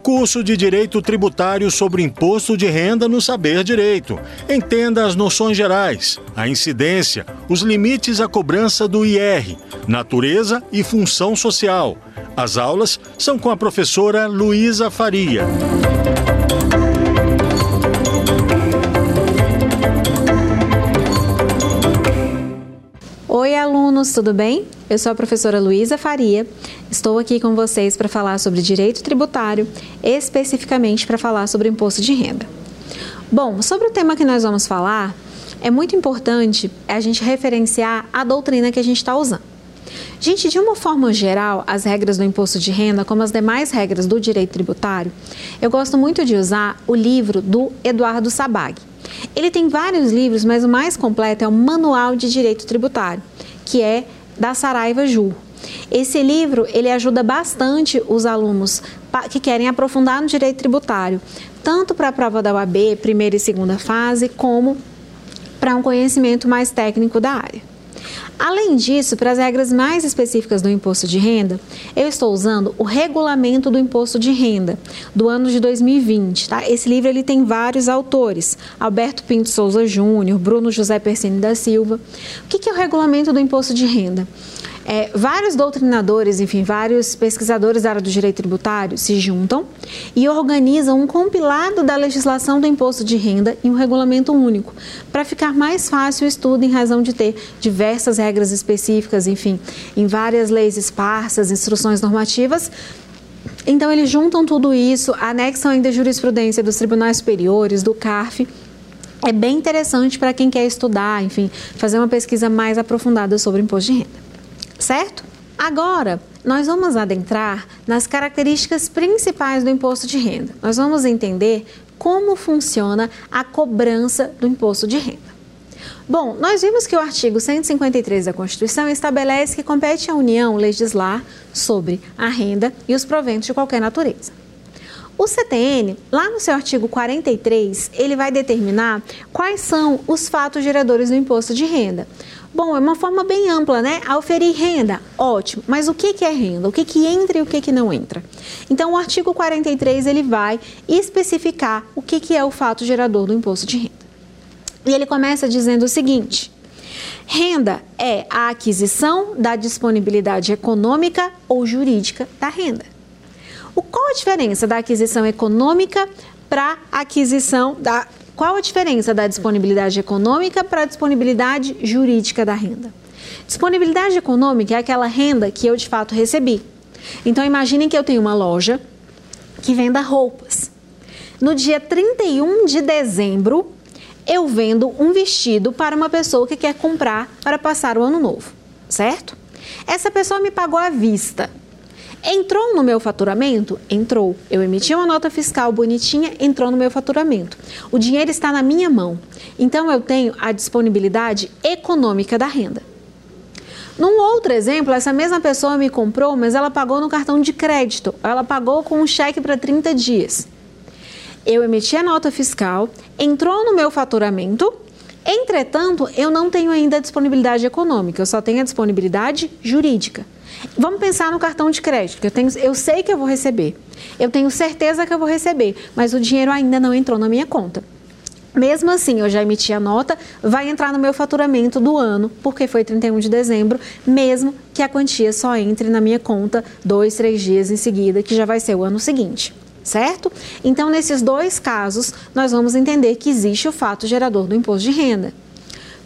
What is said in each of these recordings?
curso de Direito Tributário sobre Imposto de Renda no Saber Direito. Entenda as noções gerais, a incidência, os limites à cobrança do IR, natureza e função social. As aulas são com a professora Luísa Faria. Alunos, tudo bem? Eu sou a professora Luísa Faria. Estou aqui com vocês para falar sobre direito tributário, especificamente para falar sobre imposto de renda. Bom, sobre o tema que nós vamos falar, é muito importante a gente referenciar a doutrina que a gente está usando. Gente, de uma forma geral, as regras do imposto de renda, como as demais regras do direito tributário, eu gosto muito de usar o livro do Eduardo Sabag. Ele tem vários livros, mas o mais completo é o Manual de Direito Tributário, que é da Saraiva Ju. Esse livro ele ajuda bastante os alunos que querem aprofundar no direito tributário, tanto para a prova da UAB, primeira e segunda fase, como para um conhecimento mais técnico da área. Além disso, para as regras mais específicas do imposto de renda, eu estou usando o regulamento do imposto de renda do ano de 2020. Tá? Esse livro ele tem vários autores: Alberto Pinto Souza Júnior, Bruno José Persini da Silva. O que é o regulamento do imposto de renda? É, vários doutrinadores, enfim, vários pesquisadores da área do direito tributário se juntam e organizam um compilado da legislação do imposto de renda em um regulamento único, para ficar mais fácil o estudo em razão de ter diversas regras específicas, enfim, em várias leis esparsas, instruções normativas, então, eles juntam tudo isso, anexam ainda jurisprudência dos tribunais superiores, do CARF. É bem interessante para quem quer estudar, enfim, fazer uma pesquisa mais aprofundada sobre imposto de renda certo? Agora, nós vamos adentrar nas características principais do imposto de renda. Nós vamos entender como funciona a cobrança do imposto de renda. Bom, nós vimos que o artigo 153 da Constituição estabelece que compete à União legislar sobre a renda e os proventos de qualquer natureza. O CTN, lá no seu artigo 43, ele vai determinar quais são os fatos geradores do imposto de renda. Bom, é uma forma bem ampla, né? Auferir renda, ótimo. Mas o que, é renda? O que, que entra e o que, que não entra? Então, o artigo 43 ele vai especificar o que, que é o fato gerador do imposto de renda. E ele começa dizendo o seguinte: renda é a aquisição da disponibilidade econômica ou jurídica da renda. O, qual a diferença da aquisição econômica para a aquisição da qual a diferença da disponibilidade econômica para a disponibilidade jurídica da renda? Disponibilidade econômica é aquela renda que eu de fato recebi. Então imaginem que eu tenho uma loja que venda roupas. No dia 31 de dezembro, eu vendo um vestido para uma pessoa que quer comprar para passar o ano novo, certo? Essa pessoa me pagou à vista. Entrou no meu faturamento? Entrou. Eu emiti uma nota fiscal bonitinha, entrou no meu faturamento. O dinheiro está na minha mão. Então eu tenho a disponibilidade econômica da renda. Num outro exemplo, essa mesma pessoa me comprou, mas ela pagou no cartão de crédito. Ela pagou com um cheque para 30 dias. Eu emiti a nota fiscal, entrou no meu faturamento, entretanto, eu não tenho ainda a disponibilidade econômica, eu só tenho a disponibilidade jurídica. Vamos pensar no cartão de crédito, que eu, tenho, eu sei que eu vou receber. Eu tenho certeza que eu vou receber, mas o dinheiro ainda não entrou na minha conta. Mesmo assim, eu já emiti a nota, vai entrar no meu faturamento do ano, porque foi 31 de dezembro, mesmo que a quantia só entre na minha conta dois, três dias em seguida, que já vai ser o ano seguinte, certo? Então, nesses dois casos, nós vamos entender que existe o fato gerador do imposto de renda.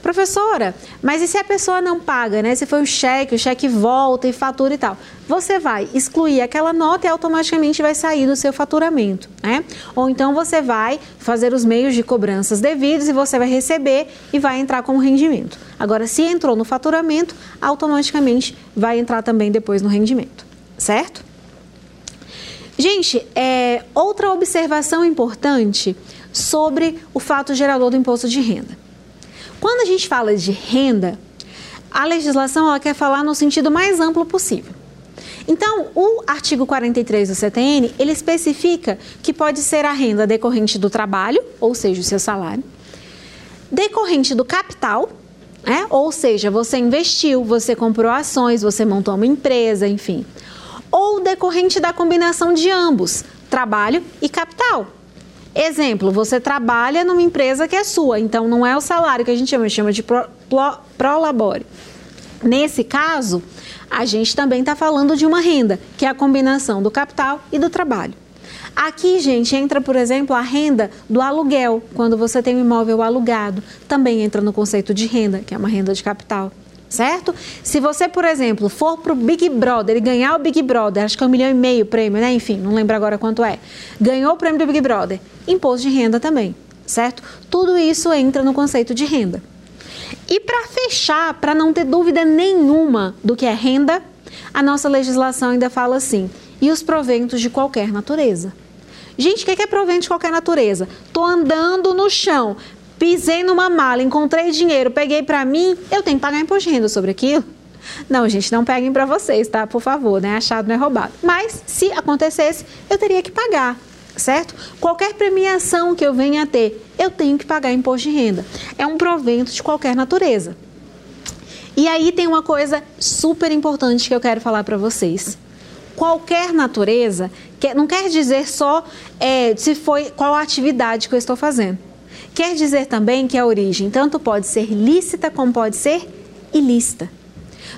Professora, mas e se a pessoa não paga, né? Se foi o cheque, o cheque volta e fatura e tal. Você vai excluir aquela nota e automaticamente vai sair do seu faturamento, né? Ou então você vai fazer os meios de cobranças devidos e você vai receber e vai entrar como rendimento. Agora, se entrou no faturamento, automaticamente vai entrar também depois no rendimento, certo? Gente, é, outra observação importante sobre o fato gerador do imposto de renda. Quando a gente fala de renda, a legislação ela quer falar no sentido mais amplo possível. Então, o artigo 43 do CTN, ele especifica que pode ser a renda decorrente do trabalho, ou seja, o seu salário, decorrente do capital, né? ou seja, você investiu, você comprou ações, você montou uma empresa, enfim, ou decorrente da combinação de ambos, trabalho e capital. Exemplo, você trabalha numa empresa que é sua, então não é o salário que a gente chama, chama de prolabore. Pro Nesse caso, a gente também está falando de uma renda, que é a combinação do capital e do trabalho. Aqui, gente, entra, por exemplo, a renda do aluguel, quando você tem um imóvel alugado, também entra no conceito de renda, que é uma renda de capital certo? Se você, por exemplo, for para o Big Brother e ganhar o Big Brother, acho que é um milhão e meio prêmio, né? Enfim, não lembro agora quanto é. Ganhou o prêmio do Big Brother, imposto de renda também, certo? Tudo isso entra no conceito de renda. E para fechar, para não ter dúvida nenhuma do que é renda, a nossa legislação ainda fala assim: e os proventos de qualquer natureza. Gente, o que é provento de qualquer natureza? Estou andando no chão, pisei numa mala, encontrei dinheiro, peguei para mim, eu tenho que pagar imposto de renda sobre aquilo? Não, gente, não peguem para vocês, tá? Por favor, né? Achado não é roubado. Mas se acontecesse, eu teria que pagar, certo? Qualquer premiação que eu venha a ter, eu tenho que pagar imposto de renda. É um provento de qualquer natureza. E aí tem uma coisa super importante que eu quero falar para vocês. Qualquer natureza não quer dizer só é, se foi qual atividade que eu estou fazendo. Quer dizer também que a origem tanto pode ser lícita como pode ser ilícita.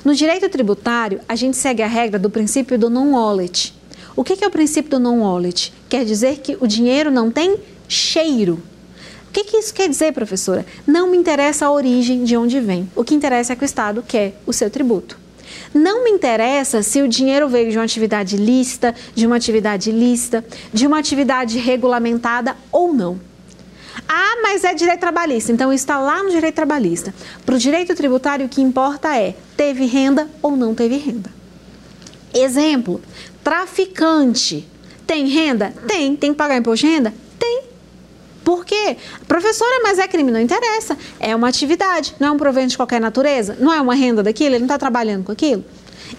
No direito tributário, a gente segue a regra do princípio do non-wallet. O que é o princípio do non-wallet? Quer dizer que o dinheiro não tem cheiro. O que, isso quer dizer, professora? Não me interessa a origem de onde vem. O que interessa é que o Estado quer o seu tributo. Não me interessa se o dinheiro veio de uma atividade lícita, de uma atividade ilícita, de uma atividade regulamentada ou não. Ah, mas é direito trabalhista. Então está lá no direito trabalhista. Para o direito tributário, o que importa é teve renda ou não teve renda. Exemplo: traficante tem renda? Tem. Tem que pagar imposto de renda? Tem. Por quê? Professora, mas é crime? Não interessa. É uma atividade, não é um provento de qualquer natureza, não é uma renda daquilo, ele não está trabalhando com aquilo.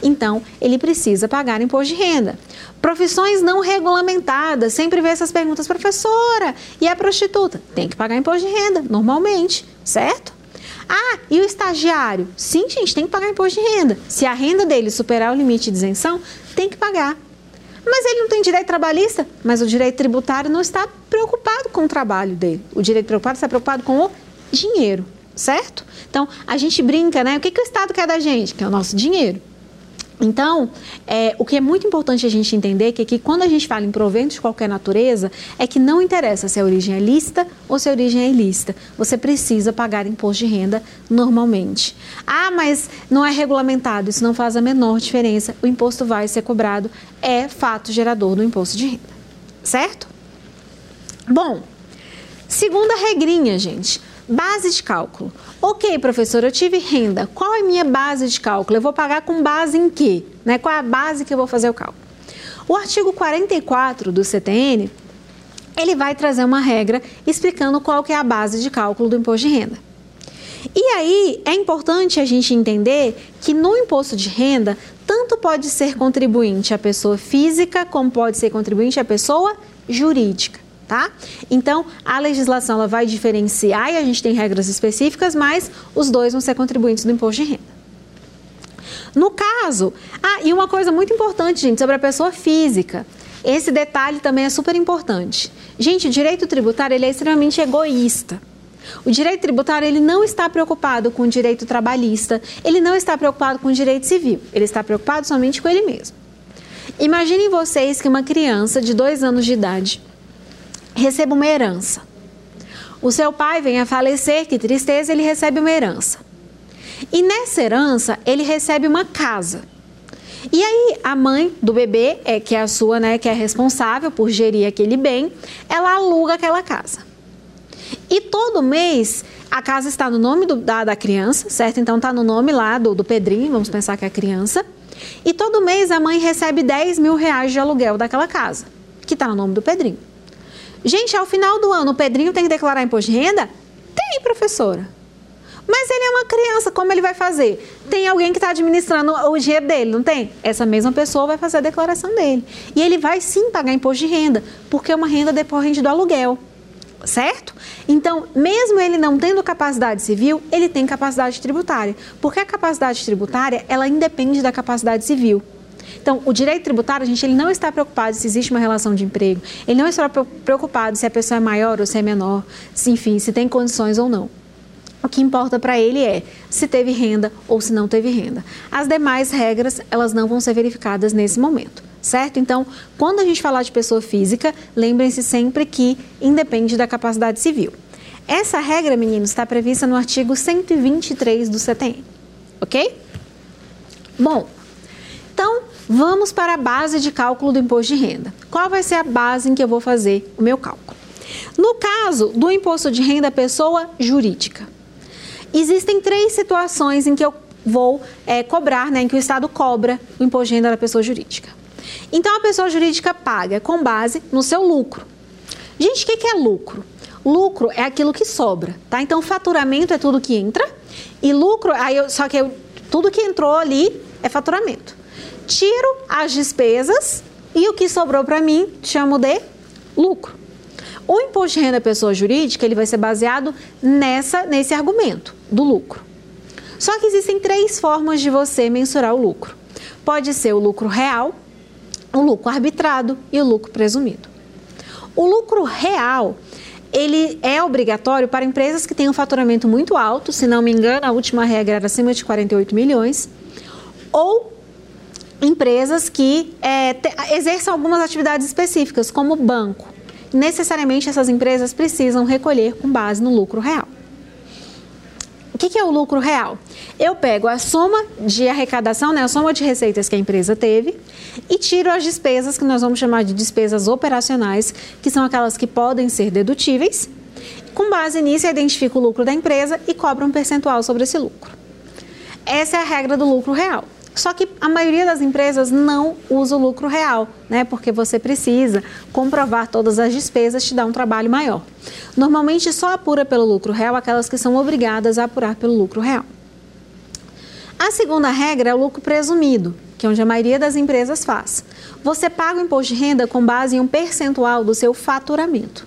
Então, ele precisa pagar imposto de renda. Profissões não regulamentadas, sempre vê essas perguntas, professora, e a prostituta? Tem que pagar imposto de renda, normalmente, certo? Ah, e o estagiário? Sim, gente, tem que pagar imposto de renda. Se a renda dele superar o limite de isenção, tem que pagar. Mas ele não tem direito trabalhista, mas o direito tributário não está preocupado com o trabalho dele. O direito preocupado está preocupado com o dinheiro, certo? Então, a gente brinca, né? O que, que o Estado quer da gente? Que é o nosso dinheiro. Então, é, o que é muito importante a gente entender que, que quando a gente fala em proventos de qualquer natureza, é que não interessa se a origem é lícita ou se a origem é ilícita. Você precisa pagar imposto de renda normalmente. Ah, mas não é regulamentado, isso não faz a menor diferença. O imposto vai ser cobrado, é fato gerador do imposto de renda. Certo? Bom, segunda regrinha, gente. Base de cálculo. Ok, professor, eu tive renda. Qual é a minha base de cálculo? Eu vou pagar com base em quê? Né? Qual é a base que eu vou fazer o cálculo? O artigo 44 do CTN, ele vai trazer uma regra explicando qual que é a base de cálculo do imposto de renda. E aí é importante a gente entender que no imposto de renda, tanto pode ser contribuinte a pessoa física, como pode ser contribuinte a pessoa jurídica tá? Então, a legislação ela vai diferenciar e a gente tem regras específicas, mas os dois vão ser contribuintes do imposto de renda. No caso, ah, e uma coisa muito importante, gente, sobre a pessoa física. Esse detalhe também é super importante. Gente, o direito tributário ele é extremamente egoísta. O direito tributário ele não está preocupado com o direito trabalhista, ele não está preocupado com o direito civil, ele está preocupado somente com ele mesmo. Imaginem vocês que uma criança de dois anos de idade receba uma herança. O seu pai vem a falecer, que tristeza, ele recebe uma herança. E nessa herança, ele recebe uma casa. E aí, a mãe do bebê, é, que é a sua, né, que é responsável por gerir aquele bem, ela aluga aquela casa. E todo mês, a casa está no nome do, da, da criança, certo? Então, está no nome lá do, do Pedrinho, vamos pensar que é a criança. E todo mês, a mãe recebe 10 mil reais de aluguel daquela casa, que está no nome do Pedrinho. Gente, ao final do ano, o Pedrinho tem que declarar imposto de renda? Tem, professora. Mas ele é uma criança, como ele vai fazer? Tem alguém que está administrando o dinheiro dele, não tem? Essa mesma pessoa vai fazer a declaração dele. E ele vai sim pagar imposto de renda, porque é uma renda decorrente do aluguel. Certo? Então, mesmo ele não tendo capacidade civil, ele tem capacidade tributária. Porque a capacidade tributária, ela independe da capacidade civil. Então, o direito tributário, a gente ele não está preocupado se existe uma relação de emprego, ele não está preocupado se a pessoa é maior ou se é menor, se, enfim, se tem condições ou não. O que importa para ele é se teve renda ou se não teve renda. As demais regras, elas não vão ser verificadas nesse momento, certo? Então, quando a gente falar de pessoa física, lembrem-se sempre que independe da capacidade civil. Essa regra, meninos, está prevista no artigo 123 do CTN, ok? Bom, então vamos para a base de cálculo do imposto de renda. Qual vai ser a base em que eu vou fazer o meu cálculo? No caso do imposto de renda pessoa jurídica, existem três situações em que eu vou é, cobrar, né, em que o Estado cobra o imposto de renda da pessoa jurídica. Então a pessoa jurídica paga com base no seu lucro. Gente, o que é lucro? Lucro é aquilo que sobra, tá? Então, faturamento é tudo que entra e lucro, aí eu, só que eu, tudo que entrou ali é faturamento. Tiro as despesas e o que sobrou para mim chamo de lucro. O imposto de renda pessoa jurídica ele vai ser baseado nessa nesse argumento do lucro. Só que existem três formas de você mensurar o lucro. Pode ser o lucro real, o lucro arbitrado e o lucro presumido. O lucro real ele é obrigatório para empresas que têm um faturamento muito alto, se não me engano, a última regra era acima de 48 milhões, ou empresas que é, te, exerçam algumas atividades específicas, como banco. Necessariamente essas empresas precisam recolher com base no lucro real. O que, que é o lucro real? Eu pego a soma de arrecadação, né, a soma de receitas que a empresa teve, e tiro as despesas que nós vamos chamar de despesas operacionais, que são aquelas que podem ser dedutíveis. Com base nisso, eu identifico o lucro da empresa e cobro um percentual sobre esse lucro. Essa é a regra do lucro real. Só que a maioria das empresas não usa o lucro real, né? Porque você precisa comprovar todas as despesas, te dá um trabalho maior. Normalmente só apura pelo lucro real aquelas que são obrigadas a apurar pelo lucro real. A segunda regra é o lucro presumido, que é onde a maioria das empresas faz. Você paga o imposto de renda com base em um percentual do seu faturamento.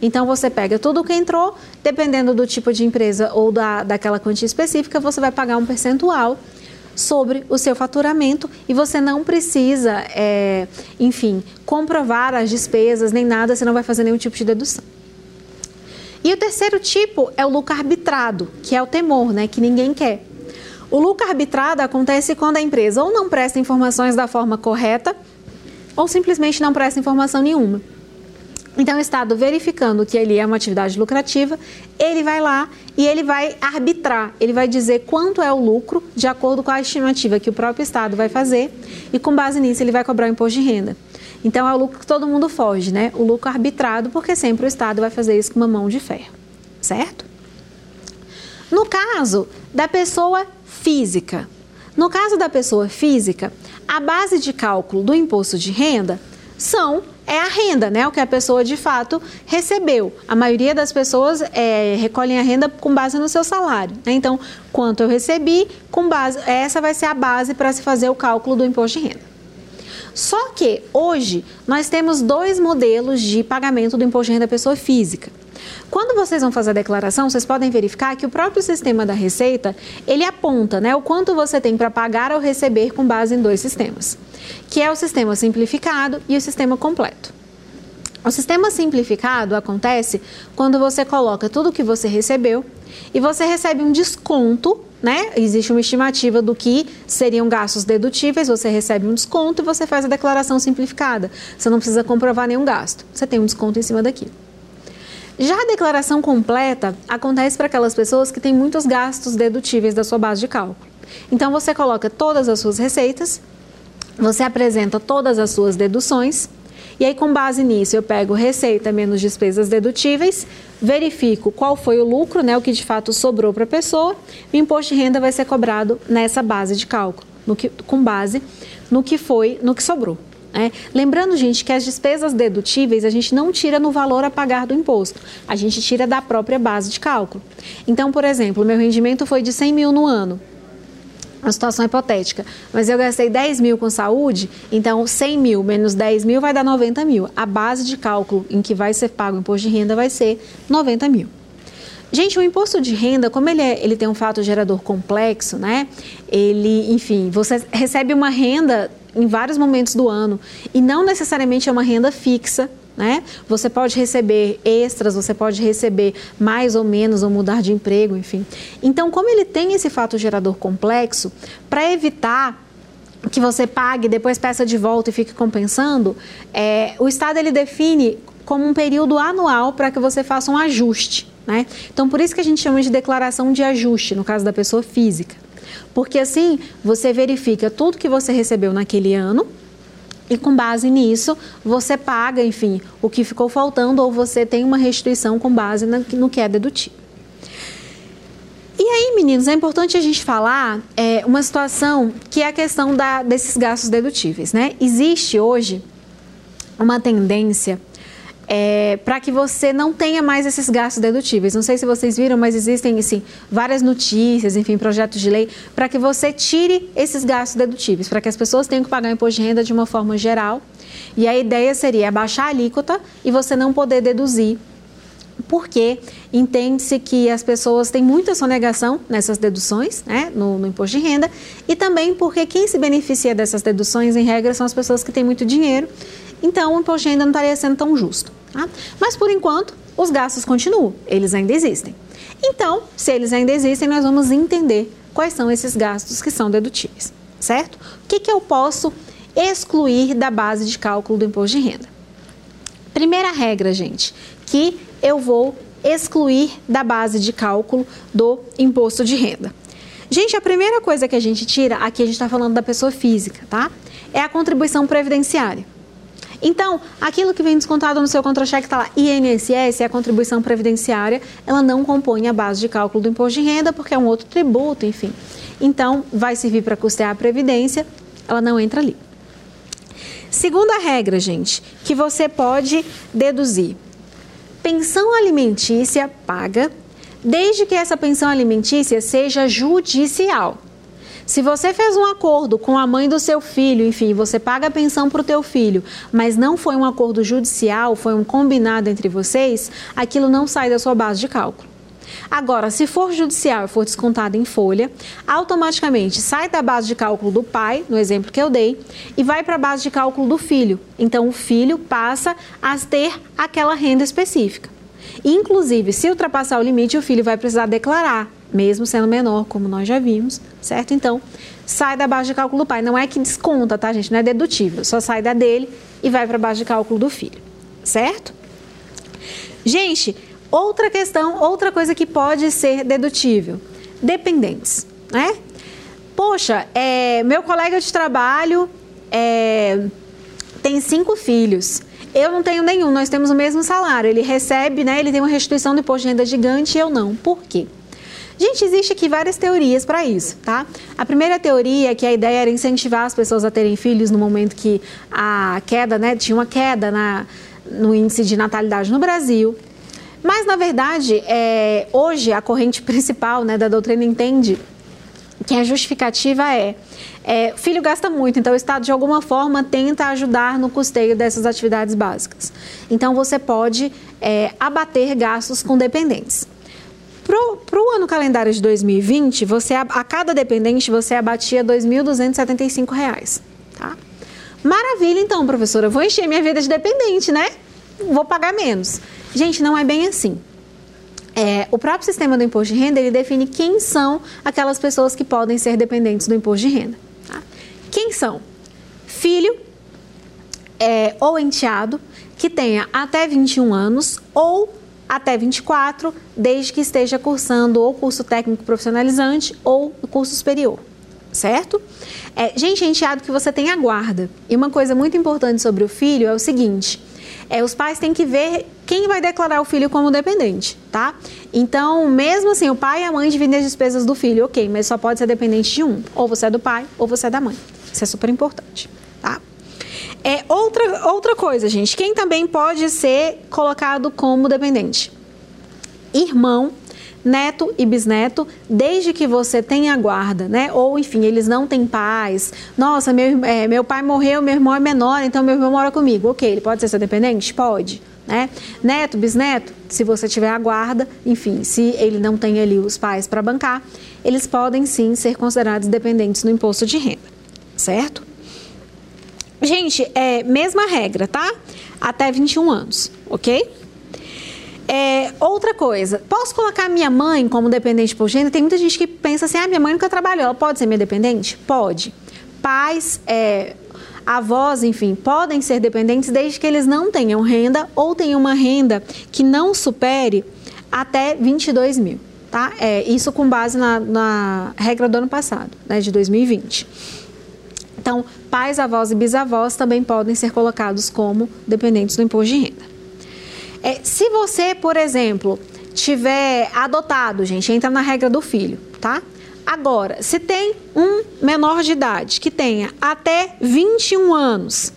Então você pega tudo o que entrou, dependendo do tipo de empresa ou da, daquela quantia específica, você vai pagar um percentual sobre o seu faturamento e você não precisa, é, enfim, comprovar as despesas nem nada, você não vai fazer nenhum tipo de dedução. E o terceiro tipo é o lucro arbitrado, que é o temor, né, que ninguém quer. O lucro arbitrado acontece quando a empresa ou não presta informações da forma correta ou simplesmente não presta informação nenhuma. Então, o Estado verificando que ele é uma atividade lucrativa, ele vai lá e ele vai arbitrar, ele vai dizer quanto é o lucro de acordo com a estimativa que o próprio Estado vai fazer e com base nisso ele vai cobrar o imposto de renda. Então, é o lucro que todo mundo foge, né? O lucro arbitrado, porque sempre o Estado vai fazer isso com uma mão de ferro, certo? No caso da pessoa física, no caso da pessoa física, a base de cálculo do imposto de renda são é a renda, né? O que a pessoa de fato recebeu. A maioria das pessoas é, recolhem a renda com base no seu salário. Né? Então, quanto eu recebi, com base, essa vai ser a base para se fazer o cálculo do imposto de renda. Só que hoje nós temos dois modelos de pagamento do imposto de renda da pessoa física. Quando vocês vão fazer a declaração, vocês podem verificar que o próprio sistema da Receita, ele aponta né, o quanto você tem para pagar ou receber com base em dois sistemas, que é o sistema simplificado e o sistema completo. O sistema simplificado acontece quando você coloca tudo o que você recebeu e você recebe um desconto, né? Existe uma estimativa do que seriam gastos dedutíveis, você recebe um desconto e você faz a declaração simplificada. Você não precisa comprovar nenhum gasto, você tem um desconto em cima daquilo. Já a declaração completa acontece para aquelas pessoas que têm muitos gastos dedutíveis da sua base de cálculo. Então você coloca todas as suas receitas, você apresenta todas as suas deduções, e aí com base nisso eu pego receita menos despesas dedutíveis, verifico qual foi o lucro, né, o que de fato sobrou para a pessoa, e o imposto de renda vai ser cobrado nessa base de cálculo, que, com base no que foi, no que sobrou. É. Lembrando, gente, que as despesas dedutíveis a gente não tira no valor a pagar do imposto, a gente tira da própria base de cálculo. Então, por exemplo, meu rendimento foi de 100 mil no ano, uma situação hipotética, mas eu gastei 10 mil com saúde, então 100 mil menos 10 mil vai dar 90 mil. A base de cálculo em que vai ser pago o imposto de renda vai ser 90 mil. Gente, o imposto de renda, como ele, é, ele tem um fato gerador complexo, né? Ele, enfim, você recebe uma renda em vários momentos do ano e não necessariamente é uma renda fixa, né? Você pode receber extras, você pode receber mais ou menos ou mudar de emprego, enfim. Então, como ele tem esse fato gerador complexo, para evitar que você pague, depois peça de volta e fique compensando, é, o Estado ele define como um período anual para que você faça um ajuste. Né? Então, por isso que a gente chama de declaração de ajuste, no caso da pessoa física. Porque assim, você verifica tudo que você recebeu naquele ano e com base nisso, você paga, enfim, o que ficou faltando ou você tem uma restituição com base no que é dedutível. E aí, meninos, é importante a gente falar é, uma situação que é a questão da, desses gastos dedutíveis, né? Existe hoje uma tendência é, para que você não tenha mais esses gastos dedutíveis. Não sei se vocês viram, mas existem assim, várias notícias, enfim, projetos de lei, para que você tire esses gastos dedutíveis, para que as pessoas tenham que pagar imposto de renda de uma forma geral. E a ideia seria abaixar a alíquota e você não poder deduzir porque entende-se que as pessoas têm muita sonegação nessas deduções, né, no, no, imposto de renda, e também porque quem se beneficia dessas deduções, em regra, são as pessoas que têm muito dinheiro então o imposto de renda não estaria sendo tão justo. Tá? Mas por enquanto, os gastos continuam, eles ainda existem. Então, se eles ainda existem, nós vamos entender quais são esses gastos que são dedutíveis, certo? O que, que eu posso excluir da base de cálculo do imposto de renda? Primeira regra, gente, que eu vou excluir da base de cálculo do imposto de renda. Gente, a primeira coisa que a gente tira, aqui a gente está falando da pessoa física, tá? É a contribuição previdenciária. Então, aquilo que vem descontado no seu contra-cheque está lá, INSS, é a contribuição previdenciária, ela não compõe a base de cálculo do imposto de renda, porque é um outro tributo, enfim. Então, vai servir para custear a previdência, ela não entra ali. Segunda regra, gente, que você pode deduzir. Pensão alimentícia paga, desde que essa pensão alimentícia seja judicial. Se você fez um acordo com a mãe do seu filho, enfim, você paga a pensão para o teu filho, mas não foi um acordo judicial, foi um combinado entre vocês, aquilo não sai da sua base de cálculo. Agora, se for judicial e for descontado em folha, automaticamente sai da base de cálculo do pai, no exemplo que eu dei, e vai para a base de cálculo do filho. Então, o filho passa a ter aquela renda específica. Inclusive, se ultrapassar o limite, o filho vai precisar declarar mesmo sendo menor, como nós já vimos, certo? Então, sai da base de cálculo do pai. Não é que desconta, tá, gente? Não é dedutível. Só sai da dele e vai para a base de cálculo do filho, certo? Gente, outra questão, outra coisa que pode ser dedutível: dependentes, né? Poxa, é, meu colega de trabalho é, tem cinco filhos. Eu não tenho nenhum, nós temos o mesmo salário. Ele recebe, né? Ele tem uma restituição do imposto de renda gigante e eu não. Por quê? Gente, existe aqui várias teorias para isso, tá? A primeira teoria é que a ideia era incentivar as pessoas a terem filhos no momento que a queda, né, tinha uma queda na, no índice de natalidade no Brasil. Mas, na verdade, é, hoje a corrente principal né, da doutrina entende que a justificativa é, é, o filho gasta muito, então o Estado de alguma forma tenta ajudar no custeio dessas atividades básicas. Então você pode é, abater gastos com dependentes. Para o ano calendário de 2020, você, a, a cada dependente você abatia R$ 2.275. Tá? Maravilha, então, professora. Vou encher minha vida de dependente, né? Vou pagar menos. Gente, não é bem assim. É, o próprio sistema do imposto de renda ele define quem são aquelas pessoas que podem ser dependentes do imposto de renda. Tá? Quem são? Filho é, ou enteado que tenha até 21 anos ou até 24, desde que esteja cursando ou curso técnico profissionalizante ou curso superior, certo? É, gente, é enteado que você tem a guarda. E uma coisa muito importante sobre o filho é o seguinte: é, os pais têm que ver quem vai declarar o filho como dependente, tá? Então, mesmo assim, o pai e a mãe dividem as despesas do filho, ok, mas só pode ser dependente de um. Ou você é do pai ou você é da mãe. Isso é super importante? É outra, outra coisa, gente. Quem também pode ser colocado como dependente? Irmão, neto e bisneto, desde que você tenha guarda, né? Ou enfim, eles não têm pais. Nossa, meu, é, meu pai morreu, meu irmão é menor, então meu irmão mora comigo. Ok, ele pode ser seu dependente? Pode. Né? Neto, bisneto, se você tiver a guarda, enfim, se ele não tem ali os pais para bancar, eles podem sim ser considerados dependentes no imposto de renda, certo? Gente, é mesma regra, tá? Até 21 anos, ok? É, outra coisa, posso colocar minha mãe como dependente por gênero? Tem muita gente que pensa assim, ah, minha mãe nunca trabalhou, ela pode ser minha dependente? Pode. Pais, é, avós, enfim, podem ser dependentes desde que eles não tenham renda ou tenham uma renda que não supere até 22 mil, tá? É, isso com base na, na regra do ano passado, né, de 2020. Então, pais, avós e bisavós também podem ser colocados como dependentes do imposto de renda. É, se você, por exemplo, tiver adotado, gente, entra na regra do filho, tá? Agora, se tem um menor de idade que tenha até 21 anos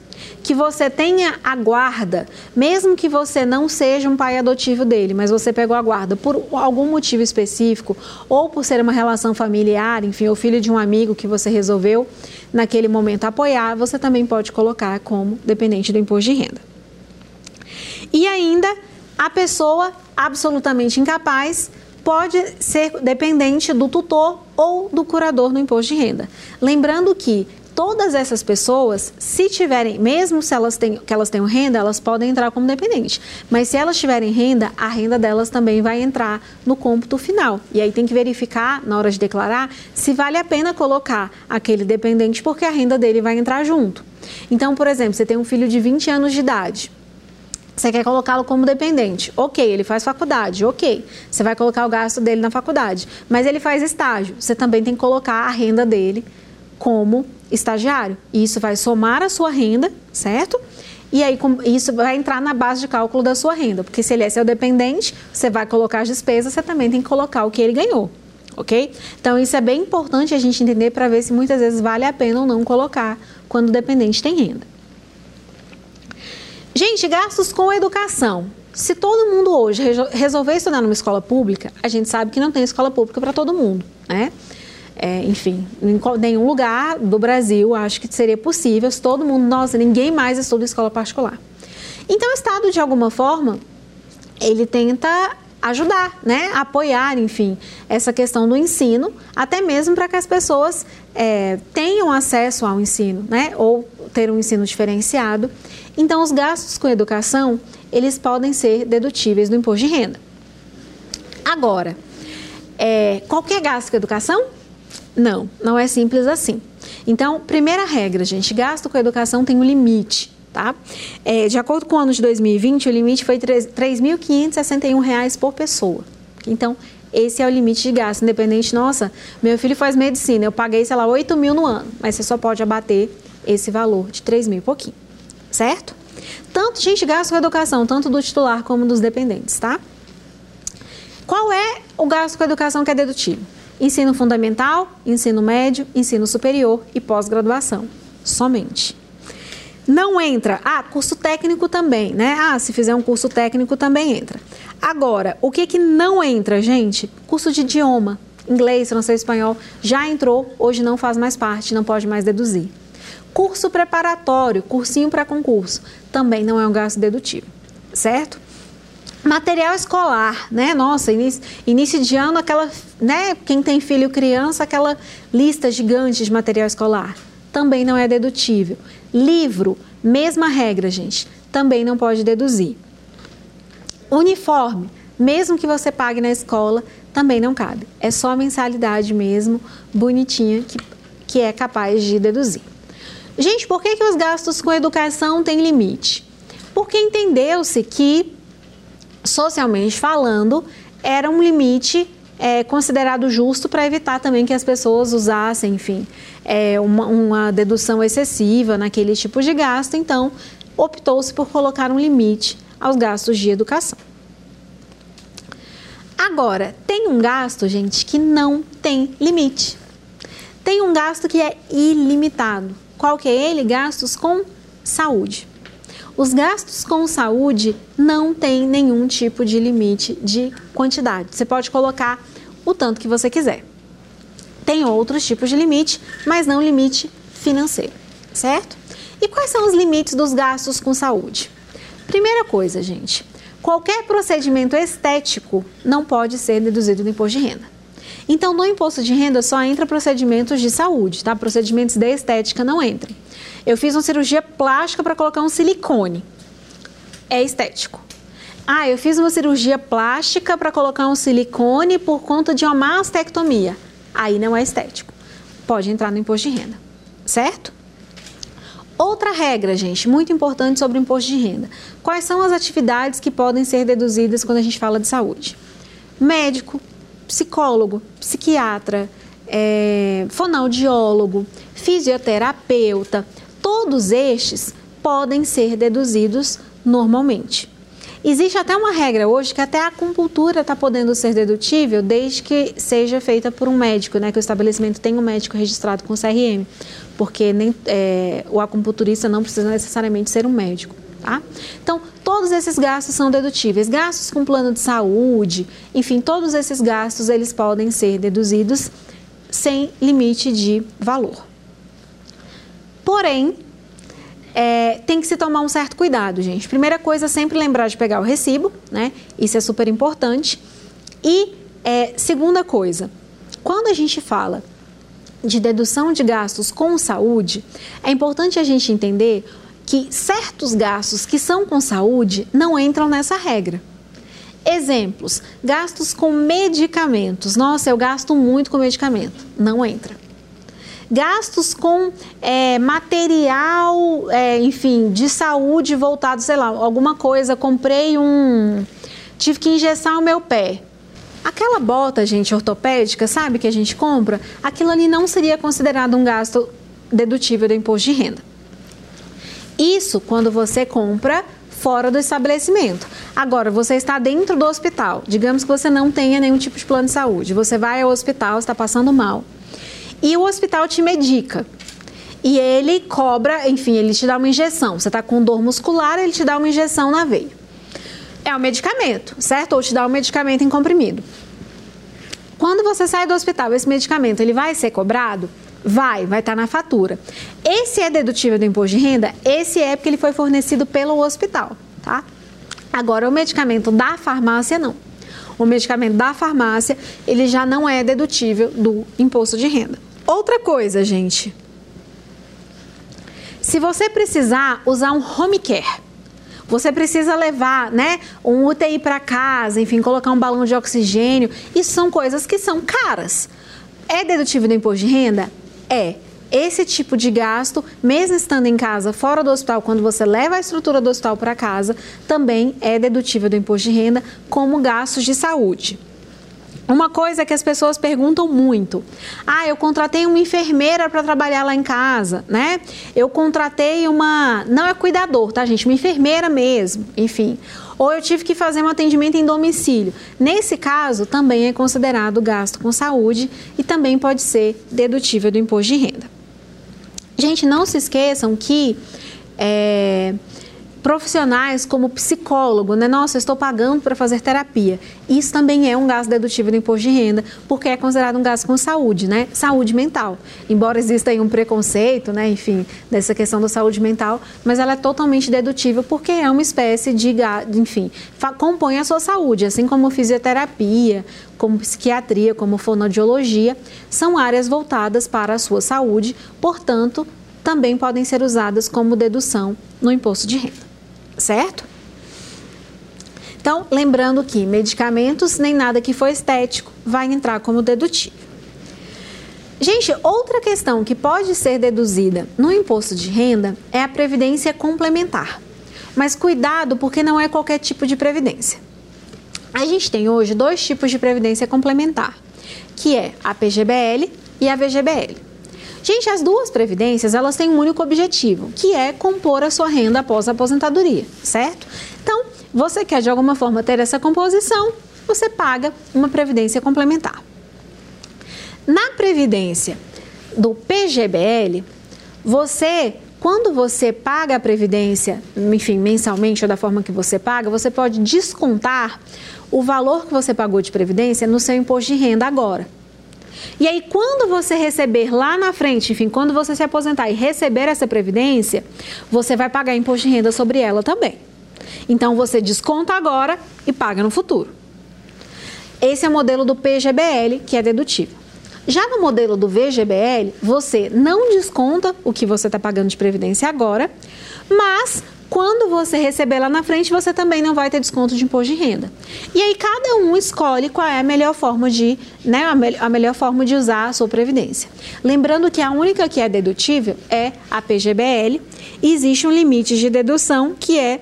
que você tenha a guarda, mesmo que você não seja um pai adotivo dele, mas você pegou a guarda por algum motivo específico, ou por ser uma relação familiar, enfim, ou filho de um amigo que você resolveu naquele momento apoiar, você também pode colocar como dependente do imposto de renda. E ainda a pessoa absolutamente incapaz pode ser dependente do tutor ou do curador no imposto de renda. Lembrando que todas essas pessoas, se tiverem, mesmo se elas têm, que elas tenham renda, elas podem entrar como dependente. Mas se elas tiverem renda, a renda delas também vai entrar no cômputo final. E aí tem que verificar, na hora de declarar, se vale a pena colocar aquele dependente, porque a renda dele vai entrar junto. Então, por exemplo, você tem um filho de 20 anos de idade. Você quer colocá-lo como dependente. Ok, ele faz faculdade, ok. Você vai colocar o gasto dele na faculdade. Mas ele faz estágio. Você também tem que colocar a renda dele como estagiário. E isso vai somar a sua renda, certo? E aí isso vai entrar na base de cálculo da sua renda, porque se ele é seu dependente, você vai colocar as despesas, você também tem que colocar o que ele ganhou, ok? Então isso é bem importante a gente entender para ver se muitas vezes vale a pena ou não colocar quando o dependente tem renda. Gente, gastos com educação. Se todo mundo hoje resolver estudar numa escola pública, a gente sabe que não tem escola pública para todo mundo, né? É, enfim, em nenhum lugar do Brasil acho que seria possível se todo mundo, nossa, ninguém mais estuda escola particular. Então, o Estado, de alguma forma, ele tenta ajudar, né, apoiar, enfim, essa questão do ensino, até mesmo para que as pessoas é, tenham acesso ao ensino, né, ou ter um ensino diferenciado. Então, os gastos com educação, eles podem ser dedutíveis do imposto de renda. Agora, é, qualquer gasto com educação? Não, não é simples assim. Então, primeira regra, gente, gasto com educação tem um limite, tá? É, de acordo com o ano de 2020, o limite foi R$ 3.561 por pessoa. Então, esse é o limite de gasto, independente, nossa, meu filho faz medicina, eu paguei, sei lá, 8 mil no ano, mas você só pode abater esse valor de 3 mil e pouquinho, certo? Tanto, gente, gasto com educação, tanto do titular como dos dependentes, tá? Qual é o gasto com educação que é dedutível? Ensino fundamental, ensino médio, ensino superior e pós-graduação. Somente. Não entra. Ah, curso técnico também, né? Ah, se fizer um curso técnico também entra. Agora, o que que não entra, gente? Curso de idioma. Inglês, francês, espanhol já entrou, hoje não faz mais parte, não pode mais deduzir. Curso preparatório, cursinho para concurso, também não é um gasto dedutivo, certo? Material escolar, né? Nossa, início, início de ano, aquela, né? Quem tem filho criança, aquela lista gigante de material escolar. Também não é dedutível. Livro, mesma regra, gente. Também não pode deduzir. Uniforme, mesmo que você pague na escola, também não cabe. É só a mensalidade mesmo, bonitinha, que, que é capaz de deduzir. Gente, por que, que os gastos com educação têm limite? Porque entendeu-se que socialmente falando, era um limite é, considerado justo para evitar também que as pessoas usassem, enfim, é, uma, uma dedução excessiva naquele tipo de gasto. Então, optou-se por colocar um limite aos gastos de educação. Agora, tem um gasto, gente, que não tem limite. Tem um gasto que é ilimitado. Qual que é ele? Gastos com saúde. Os gastos com saúde não têm nenhum tipo de limite de quantidade. Você pode colocar o tanto que você quiser. Tem outros tipos de limite, mas não limite financeiro, certo? E quais são os limites dos gastos com saúde? Primeira coisa, gente, qualquer procedimento estético não pode ser deduzido do imposto de renda. Então, no imposto de renda só entra procedimentos de saúde, tá? Procedimentos de estética não entram. Eu fiz uma cirurgia plástica para colocar um silicone. É estético. Ah, eu fiz uma cirurgia plástica para colocar um silicone por conta de uma mastectomia. Aí não é estético. Pode entrar no imposto de renda, certo? Outra regra, gente, muito importante sobre o imposto de renda. Quais são as atividades que podem ser deduzidas quando a gente fala de saúde? Médico, psicólogo, psiquiatra, é, fonoaudiólogo, fisioterapeuta, todos estes podem ser deduzidos normalmente. Existe até uma regra hoje que até a acupuntura está podendo ser dedutível desde que seja feita por um médico, né? Que o estabelecimento tenha um médico registrado com CRM, porque nem, é, o acupunturista não precisa necessariamente ser um médico. Tá? Então, todos esses gastos são dedutíveis. Gastos com plano de saúde, enfim, todos esses gastos eles podem ser deduzidos sem limite de valor. Porém, é, tem que se tomar um certo cuidado, gente. Primeira coisa, sempre lembrar de pegar o recibo, né? Isso é super importante. E é, segunda coisa, quando a gente fala de dedução de gastos com saúde, é importante a gente entender que certos gastos que são com saúde não entram nessa regra. Exemplos: gastos com medicamentos. Nossa, eu gasto muito com medicamento. Não entra gastos com é, material, é, enfim, de saúde voltado, sei lá, alguma coisa, comprei um. tive que engessar o meu pé. Aquela bota, gente, ortopédica, sabe, que a gente compra, aquilo ali não seria considerado um gasto dedutível do imposto de renda. Isso quando você compra fora do estabelecimento. Agora, você está dentro do hospital. Digamos que você não tenha nenhum tipo de plano de saúde. Você vai ao hospital, está passando mal e o hospital te medica. E ele cobra, enfim, ele te dá uma injeção. Você está com dor muscular, ele te dá uma injeção na veia. É um medicamento, certo? Ou te dá um medicamento em comprimido. Quando você sai do hospital, esse medicamento ele vai ser cobrado? Vai, vai estar tá na fatura. Esse é dedutível do imposto de renda? Esse é porque ele foi fornecido pelo hospital, tá? Agora, o medicamento da farmácia, não. O medicamento da farmácia, ele já não é dedutível do imposto de renda. Outra coisa, gente. Se você precisar usar um home care, você precisa levar, né, um UTI para casa, enfim, colocar um balão de oxigênio, isso são coisas que são caras. É dedutível do imposto de renda? É. Esse tipo de gasto, mesmo estando em casa, fora do hospital, quando você leva a estrutura do hospital para casa, também é dedutível do imposto de renda como gastos de saúde. Uma coisa que as pessoas perguntam muito: ah, eu contratei uma enfermeira para trabalhar lá em casa, né? Eu contratei uma. Não é cuidador, tá, gente? Uma enfermeira mesmo, enfim. Ou eu tive que fazer um atendimento em domicílio. Nesse caso, também é considerado gasto com saúde e também pode ser dedutível do imposto de renda. Gente, não se esqueçam que. É, profissionais como psicólogo, né? Nossa, eu estou pagando para fazer terapia. Isso também é um gasto dedutível do imposto de renda, porque é considerado um gasto com saúde, né? Saúde mental. Embora exista aí um preconceito, né? Enfim, dessa questão da saúde mental, mas ela é totalmente dedutível porque é uma espécie de, enfim, compõe a sua saúde, assim como fisioterapia, como psiquiatria, como fonoaudiologia, são áreas voltadas para a sua saúde, portanto, também podem ser usadas como dedução no imposto de renda certo? Então, lembrando que medicamentos nem nada que for estético vai entrar como dedutível. Gente, outra questão que pode ser deduzida no imposto de renda é a previdência complementar. Mas cuidado, porque não é qualquer tipo de previdência. A gente tem hoje dois tipos de previdência complementar, que é a PGBL e a VGBL. Gente, as duas previdências, elas têm um único objetivo, que é compor a sua renda após a aposentadoria, certo? Então, você quer de alguma forma ter essa composição, você paga uma previdência complementar. Na previdência do PGBL, você quando você paga a previdência, enfim, mensalmente ou da forma que você paga, você pode descontar o valor que você pagou de previdência no seu imposto de renda agora. E aí, quando você receber lá na frente, enfim, quando você se aposentar e receber essa previdência, você vai pagar imposto de renda sobre ela também. Então, você desconta agora e paga no futuro. Esse é o modelo do PGBL, que é dedutível. Já no modelo do VGBL, você não desconta o que você está pagando de previdência agora, mas quando você receber lá na frente, você também não vai ter desconto de imposto de renda. E aí cada um escolhe qual é a melhor forma de, né, a, me a melhor forma de usar a sua previdência. Lembrando que a única que é dedutível é a PGBL existe um limite de dedução que é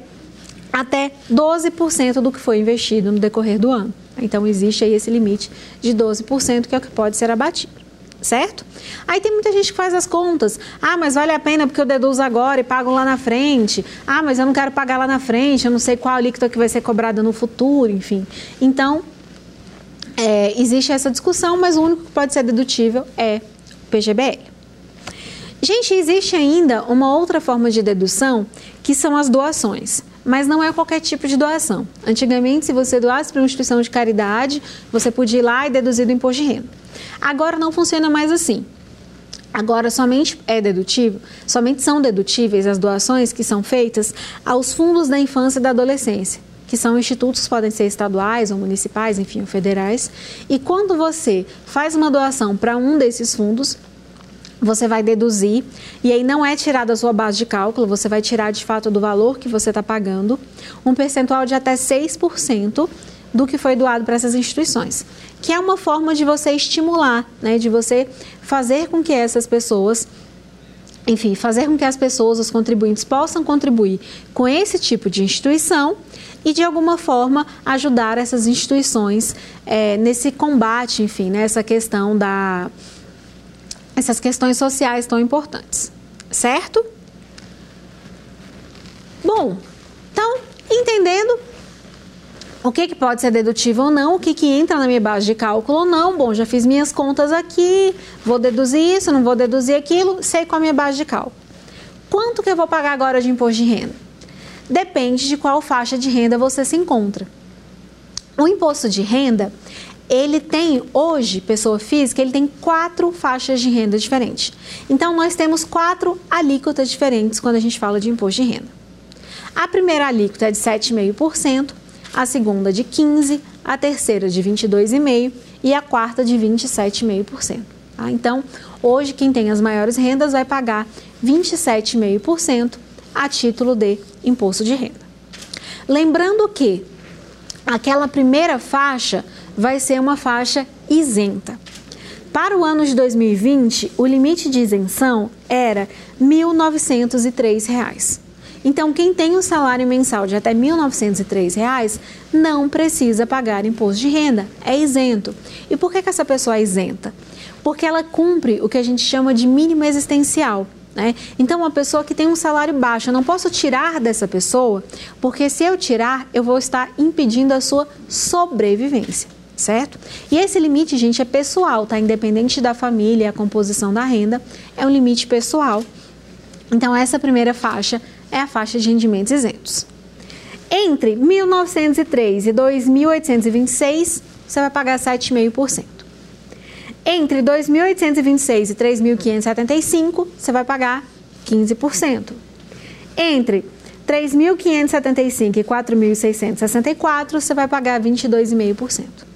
até 12% do que foi investido no decorrer do ano. Então existe aí esse limite de 12% que é o que pode ser abatido certo? Aí tem muita gente que faz as contas. Ah, mas vale a pena porque eu deduzo agora e pago lá na frente. Ah, mas eu não quero pagar lá na frente, eu não sei qual alíquota que vai ser cobrada no futuro, enfim. Então, é, existe essa discussão, mas o único que pode ser dedutível é o PGBL. Gente, existe ainda uma outra forma de dedução que são as doações mas não é qualquer tipo de doação. Antigamente, se você doasse para uma instituição de caridade, você podia ir lá e deduzir do imposto de renda. Agora não funciona mais assim. Agora somente é dedutível, somente são dedutíveis as doações que são feitas aos fundos da infância e da adolescência, que são institutos podem ser estaduais ou municipais, enfim, ou federais. E quando você faz uma doação para um desses fundos, você vai deduzir, e aí não é tirado da sua base de cálculo, você vai tirar de fato do valor que você está pagando, um percentual de até 6% do que foi doado para essas instituições, que é uma forma de você estimular, né, de você fazer com que essas pessoas enfim, fazer com que as pessoas, os contribuintes, possam contribuir com esse tipo de instituição e, de alguma forma, ajudar essas instituições é, nesse combate, enfim, nessa questão da. Essas questões sociais tão importantes. Certo? Bom, então, entendendo o que, que pode ser dedutivo ou não, o que, que entra na minha base de cálculo ou não. Bom, já fiz minhas contas aqui, vou deduzir isso, não vou deduzir aquilo, sei qual é a minha base de cálculo. Quanto que eu vou pagar agora de imposto de renda? Depende de qual faixa de renda você se encontra. O imposto de renda, ele tem hoje, pessoa física, ele tem quatro faixas de renda diferentes. Então, nós temos quatro alíquotas diferentes quando a gente fala de imposto de renda. A primeira alíquota é de 7,5%, a segunda de 15%, a terceira de 22,5% e a quarta de 27,5%. Tá? Então, hoje quem tem as maiores rendas vai pagar 27,5% a título de imposto de renda. Lembrando que aquela primeira faixa vai ser uma faixa isenta. Para o ano de 2020, o limite de isenção era R$ 1.903. Então, quem tem um salário mensal de até R$ 1.903 não precisa pagar imposto de renda, é isento. E por que, que essa pessoa é isenta? Porque ela cumpre o que a gente chama de mínimo existencial. Né? Então, uma pessoa que tem um salário baixo, eu não posso tirar dessa pessoa, porque se eu tirar, eu vou estar impedindo a sua sobrevivência, certo? E esse limite, gente, é pessoal, tá? Independente da família, a composição da renda, é um limite pessoal. Então, essa primeira faixa é a faixa de rendimentos isentos. Entre 1903 e 2.826, você vai pagar 7,5%. Entre 2.826 e 3.575, você vai pagar 15%. Entre 3.575 e 4.664, você vai pagar 22,5%.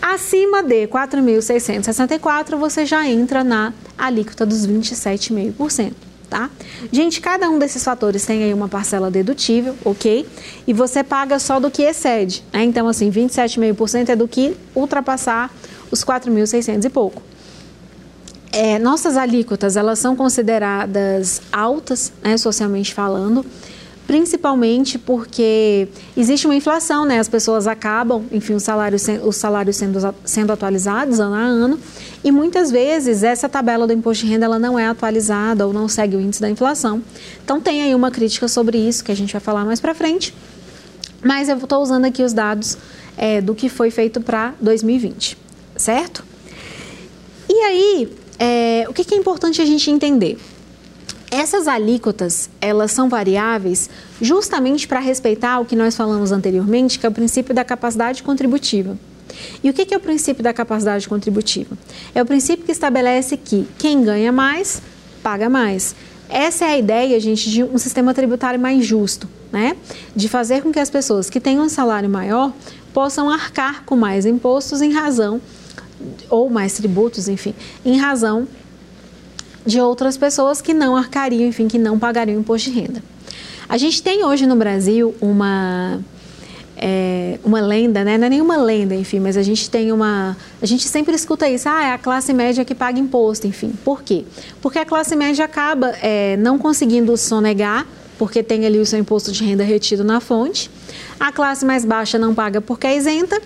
Acima de 4.664, você já entra na alíquota dos 27,5% tá? Gente, cada um desses fatores tem aí uma parcela dedutível, ok? E você paga só do que excede, né? Então, assim, 27,5% é do que ultrapassar os 4.600 e pouco. É, nossas alíquotas, elas são consideradas altas, né, socialmente falando, principalmente porque existe uma inflação, né? As pessoas acabam, enfim, os salários, os salários sendo, sendo atualizados ano a ano, e muitas vezes essa tabela do imposto de renda ela não é atualizada ou não segue o índice da inflação. Então tem aí uma crítica sobre isso que a gente vai falar mais para frente. Mas eu estou usando aqui os dados é, do que foi feito para 2020, certo? E aí, é, o que, que é importante a gente entender? Essas alíquotas, elas são variáveis justamente para respeitar o que nós falamos anteriormente, que é o princípio da capacidade contributiva. E o que é o princípio da capacidade contributiva? É o princípio que estabelece que quem ganha mais, paga mais. Essa é a ideia, gente, de um sistema tributário mais justo, né? De fazer com que as pessoas que têm um salário maior possam arcar com mais impostos em razão, ou mais tributos, enfim, em razão de outras pessoas que não arcariam, enfim, que não pagariam imposto de renda. A gente tem hoje no Brasil uma é, uma lenda, né? Não é nenhuma lenda, enfim, mas a gente tem uma. A gente sempre escuta isso, ah, é a classe média que paga imposto, enfim. Por quê? Porque a classe média acaba é, não conseguindo sonegar, porque tem ali o seu imposto de renda retido na fonte. A classe mais baixa não paga porque é isenta.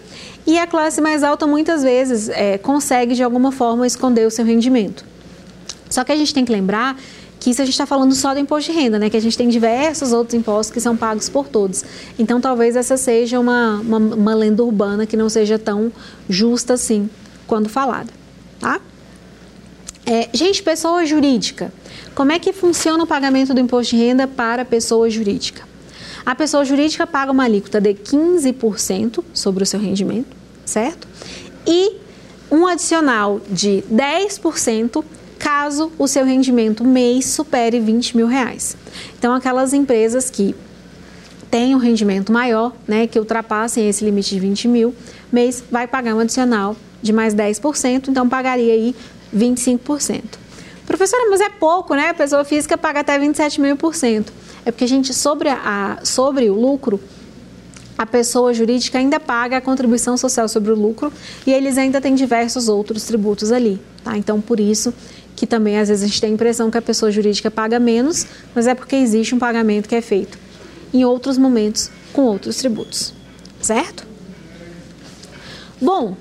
E a classe mais alta, muitas vezes, é, consegue de alguma forma esconder o seu rendimento. Só que a gente tem que lembrar que isso a gente está falando só do imposto de renda, né? Que a gente tem diversos outros impostos que são pagos por todos. Então, talvez essa seja uma, uma, uma lenda urbana que não seja tão justa assim quando falada, tá? É, gente, pessoa jurídica. Como é que funciona o pagamento do imposto de renda para pessoa jurídica? A pessoa jurídica paga uma alíquota de 15% sobre o seu rendimento, certo? E um adicional de 10% caso o seu rendimento mês supere 20 mil reais. Então, aquelas empresas que têm um rendimento maior, né, que ultrapassem esse limite de 20 mil mês, vai pagar um adicional de mais 10%, então pagaria aí 25%. Professora, mas é pouco, né? A pessoa física paga até 27 mil por cento. É porque, a gente, sobre, a, sobre o lucro, a pessoa jurídica ainda paga a contribuição social sobre o lucro e eles ainda têm diversos outros tributos ali, tá? Então, por isso que também às vezes a gente tem a impressão que a pessoa jurídica paga menos, mas é porque existe um pagamento que é feito em outros momentos com outros tributos, certo? Bom,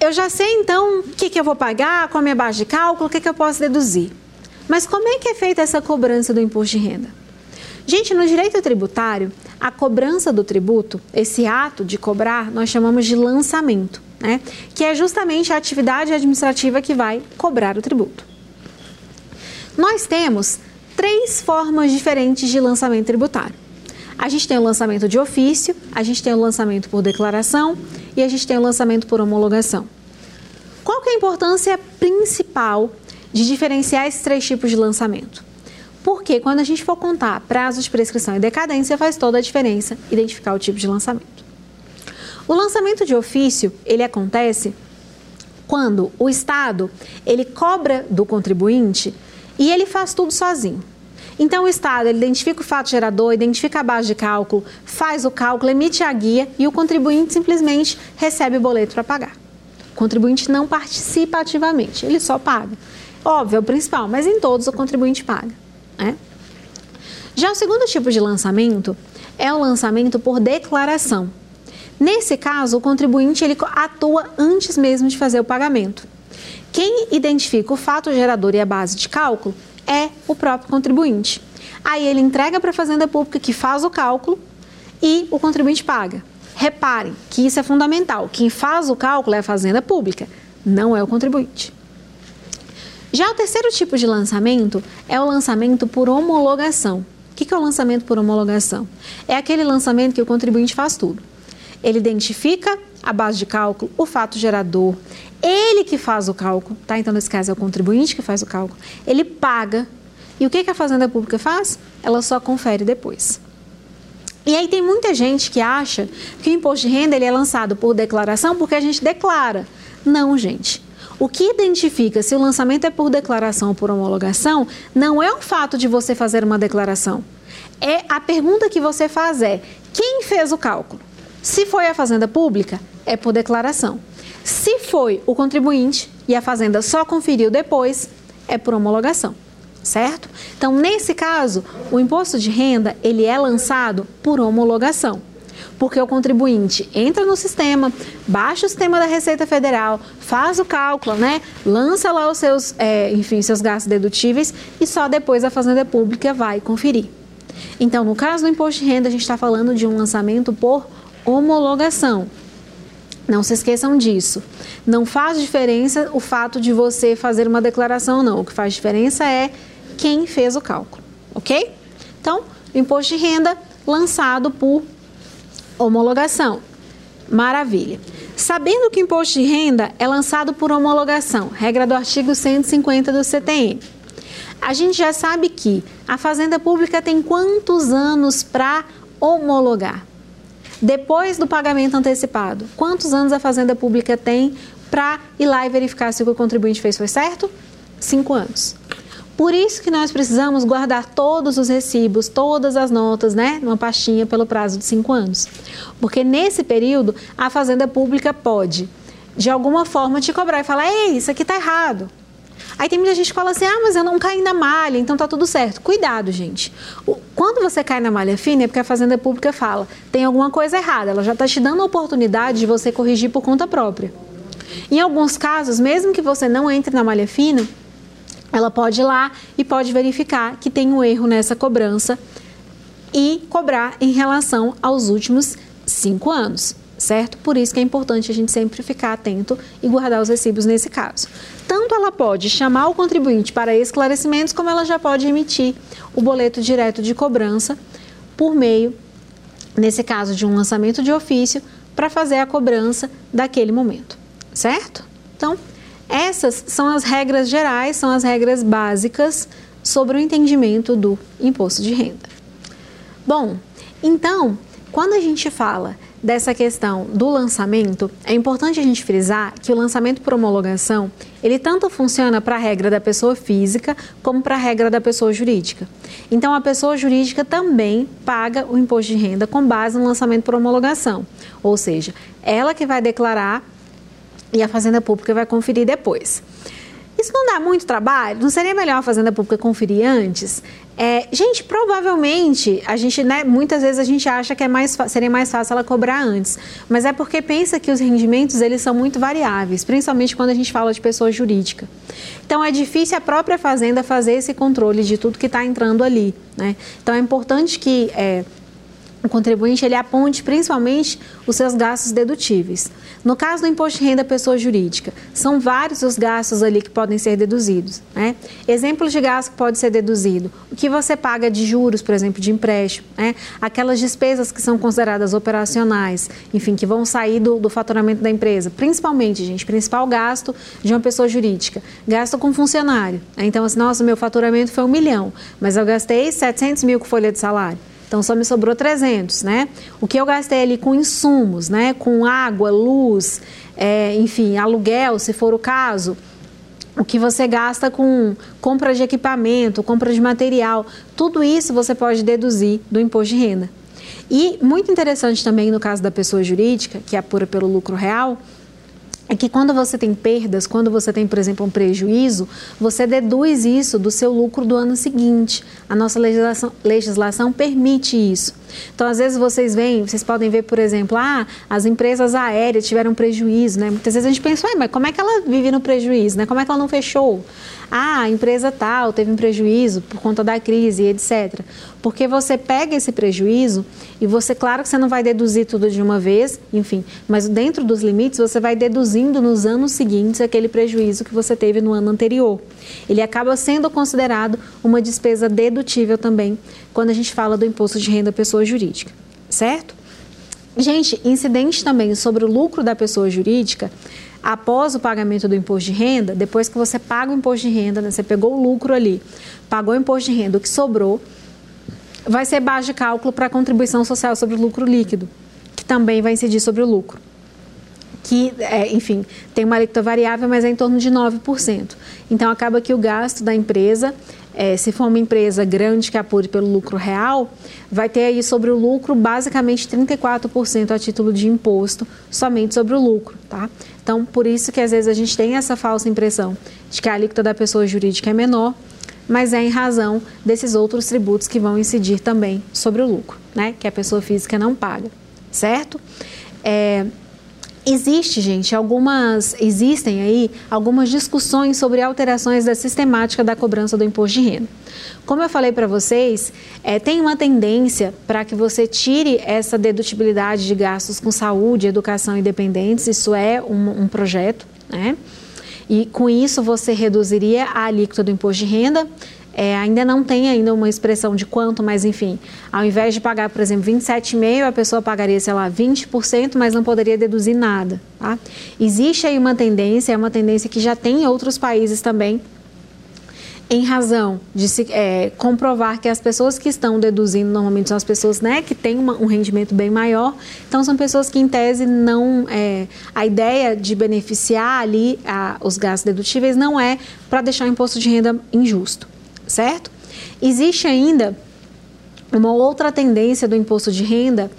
eu já sei então o que, que eu vou pagar, qual a minha base de cálculo, o que, que eu posso deduzir. Mas como é que é feita essa cobrança do imposto de renda? Gente, no direito tributário, a cobrança do tributo, esse ato de cobrar, nós chamamos de lançamento né? que é justamente a atividade administrativa que vai cobrar o tributo. Nós temos três formas diferentes de lançamento tributário. A gente tem o lançamento de ofício, a gente tem o lançamento por declaração e a gente tem o lançamento por homologação. Qual que é a importância principal de diferenciar esses três tipos de lançamento? Porque quando a gente for contar prazos de prescrição e decadência, faz toda a diferença identificar o tipo de lançamento. O lançamento de ofício, ele acontece quando o Estado, ele cobra do contribuinte e ele faz tudo sozinho. Então, o Estado identifica o fato gerador, identifica a base de cálculo, faz o cálculo, emite a guia e o contribuinte simplesmente recebe o boleto para pagar. O contribuinte não participa ativamente, ele só paga. Óbvio, é o principal, mas em todos o contribuinte paga. Né? Já o segundo tipo de lançamento é o lançamento por declaração. Nesse caso, o contribuinte ele atua antes mesmo de fazer o pagamento. Quem identifica o fato gerador e a base de cálculo é o próprio contribuinte. Aí ele entrega para a Fazenda Pública que faz o cálculo e o contribuinte paga. Reparem que isso é fundamental. Quem faz o cálculo é a Fazenda Pública, não é o contribuinte. Já o terceiro tipo de lançamento é o lançamento por homologação. O que é o lançamento por homologação? É aquele lançamento que o contribuinte faz tudo. Ele identifica a base de cálculo, o fato gerador, ele que faz o cálculo, tá? Então, nesse caso, é o contribuinte que faz o cálculo. Ele paga. E o que, a Fazenda Pública faz? Ela só confere depois. E aí tem muita gente que acha que o imposto de renda ele é lançado por declaração porque a gente declara. Não, gente. O que identifica se o lançamento é por declaração ou por homologação não é o fato de você fazer uma declaração. É a pergunta que você faz é: quem fez o cálculo? Se foi a fazenda pública, é por declaração. Se foi o contribuinte e a fazenda só conferiu depois, é por homologação, certo? Então, nesse caso, o imposto de renda, ele é lançado por homologação. Porque o contribuinte entra no sistema, baixa o sistema da Receita Federal, faz o cálculo, né? Lança lá os seus, é, enfim, seus gastos dedutíveis e só depois a Fazenda Pública vai conferir. Então, no caso do imposto de renda, a gente está falando de um lançamento por homologação. Não se esqueçam disso. Não faz diferença o fato de você fazer uma declaração, não. O que faz diferença é quem fez o cálculo, ok? Então, imposto de renda lançado por homologação. Maravilha. Sabendo que o imposto de renda é lançado por homologação, regra do artigo 150 do CTN, a gente já sabe que a Fazenda Pública tem quantos anos para homologar? Depois do pagamento antecipado, quantos anos a Fazenda Pública tem para ir lá e verificar se o que o contribuinte fez foi certo? Cinco anos. Por isso que nós precisamos guardar todos os recibos, todas as notas, né, numa pastinha pelo prazo de cinco anos. Porque nesse período, a Fazenda Pública pode, de alguma forma, te cobrar e falar: ei, isso aqui está errado. Aí tem muita gente que fala assim: ah, mas eu não caí na malha, então tá tudo certo. Cuidado, gente. Quando você cai na malha fina, é porque a Fazenda Pública fala: tem alguma coisa errada. Ela já está te dando a oportunidade de você corrigir por conta própria. Em alguns casos, mesmo que você não entre na malha fina, ela pode ir lá e pode verificar que tem um erro nessa cobrança e cobrar em relação aos últimos cinco anos, certo? Por isso que é importante a gente sempre ficar atento e guardar os recibos nesse caso. Tanto ela pode chamar o contribuinte para esclarecimentos, como ela já pode emitir o boleto direto de cobrança por meio, nesse caso, de um lançamento de ofício, para fazer a cobrança daquele momento, certo? Então, essas são as regras gerais, são as regras básicas sobre o entendimento do imposto de renda. Bom, então, quando a gente fala dessa questão do lançamento, é importante a gente frisar que o lançamento por homologação, ele tanto funciona para a regra da pessoa física como para a regra da pessoa jurídica. Então, a pessoa jurídica também paga o imposto de renda com base no lançamento por homologação, ou seja, ela que vai declarar e a Fazenda Pública vai conferir depois. Isso não dá muito trabalho? Não seria melhor a Fazenda Pública conferir antes? É, gente, provavelmente, a gente, né, muitas vezes a gente acha que é mais, seria mais fácil ela cobrar antes, mas é porque pensa que os rendimentos eles são muito variáveis, principalmente quando a gente fala de pessoa jurídica. Então é difícil a própria Fazenda fazer esse controle de tudo que está entrando ali. Né? Então é importante que é, o contribuinte ele aponte principalmente os seus gastos dedutíveis. No caso do imposto de renda pessoa jurídica, são vários os gastos ali que podem ser deduzidos. Né? Exemplos de gasto que pode ser deduzido: o que você paga de juros, por exemplo, de empréstimo, né? aquelas despesas que são consideradas operacionais, enfim, que vão sair do, do faturamento da empresa. Principalmente, gente, principal gasto de uma pessoa jurídica: gasto com funcionário. Né? Então, assim, nossa, meu faturamento foi um milhão, mas eu gastei 700 mil com folha de salário. Então só me sobrou 300, né? O que eu gastei ali com insumos, né? Com água, luz, é, enfim, aluguel, se for o caso. O que você gasta com compra de equipamento, compra de material, tudo isso você pode deduzir do imposto de renda. E muito interessante também no caso da pessoa jurídica, que apura pelo lucro real, é que quando você tem perdas, quando você tem, por exemplo, um prejuízo, você deduz isso do seu lucro do ano seguinte. A nossa legislação, legislação permite isso. Então, às vezes vocês veem, vocês podem ver, por exemplo, ah, as empresas aéreas tiveram prejuízo, né? Muitas vezes a gente pensa, mas como é que ela vive no prejuízo, né? Como é que ela não fechou? Ah, a empresa tal teve um prejuízo por conta da crise, etc. Porque você pega esse prejuízo e você, claro que você não vai deduzir tudo de uma vez, enfim, mas dentro dos limites você vai deduzindo nos anos seguintes aquele prejuízo que você teve no ano anterior. Ele acaba sendo considerado uma despesa dedutível também quando a gente fala do imposto de renda pessoa jurídica, certo? Gente, incidente também sobre o lucro da pessoa jurídica após o pagamento do imposto de renda, depois que você paga o imposto de renda, né, você pegou o lucro ali, pagou o imposto de renda, o que sobrou, vai ser base de cálculo para a contribuição social sobre o lucro líquido, que também vai incidir sobre o lucro. Que, é, enfim, tem uma alíquota variável, mas é em torno de 9%. Então, acaba que o gasto da empresa é, se for uma empresa grande que apure pelo lucro real, vai ter aí sobre o lucro basicamente 34% a título de imposto somente sobre o lucro, tá? Então, por isso que às vezes a gente tem essa falsa impressão de que a alíquota da pessoa jurídica é menor, mas é em razão desses outros tributos que vão incidir também sobre o lucro, né? Que a pessoa física não paga, certo? É, Existe, gente, algumas existem aí algumas discussões sobre alterações da sistemática da cobrança do imposto de renda. Como eu falei para vocês, é, tem uma tendência para que você tire essa dedutibilidade de gastos com saúde, educação e dependentes. Isso é um, um projeto, né? E com isso você reduziria a alíquota do imposto de renda é, ainda não tem ainda uma expressão de quanto, mas enfim, ao invés de pagar, por exemplo, 27,5%, a pessoa pagaria, sei lá, 20%, mas não poderia deduzir nada. Tá? Existe aí uma tendência, é uma tendência que já tem em outros países também, em razão de se é, comprovar que as pessoas que estão deduzindo normalmente são as pessoas né, que têm uma, um rendimento bem maior, então são pessoas que em tese não é, a ideia de beneficiar ali a, os gastos dedutíveis não é para deixar o imposto de renda injusto, certo? Existe ainda uma outra tendência do imposto de renda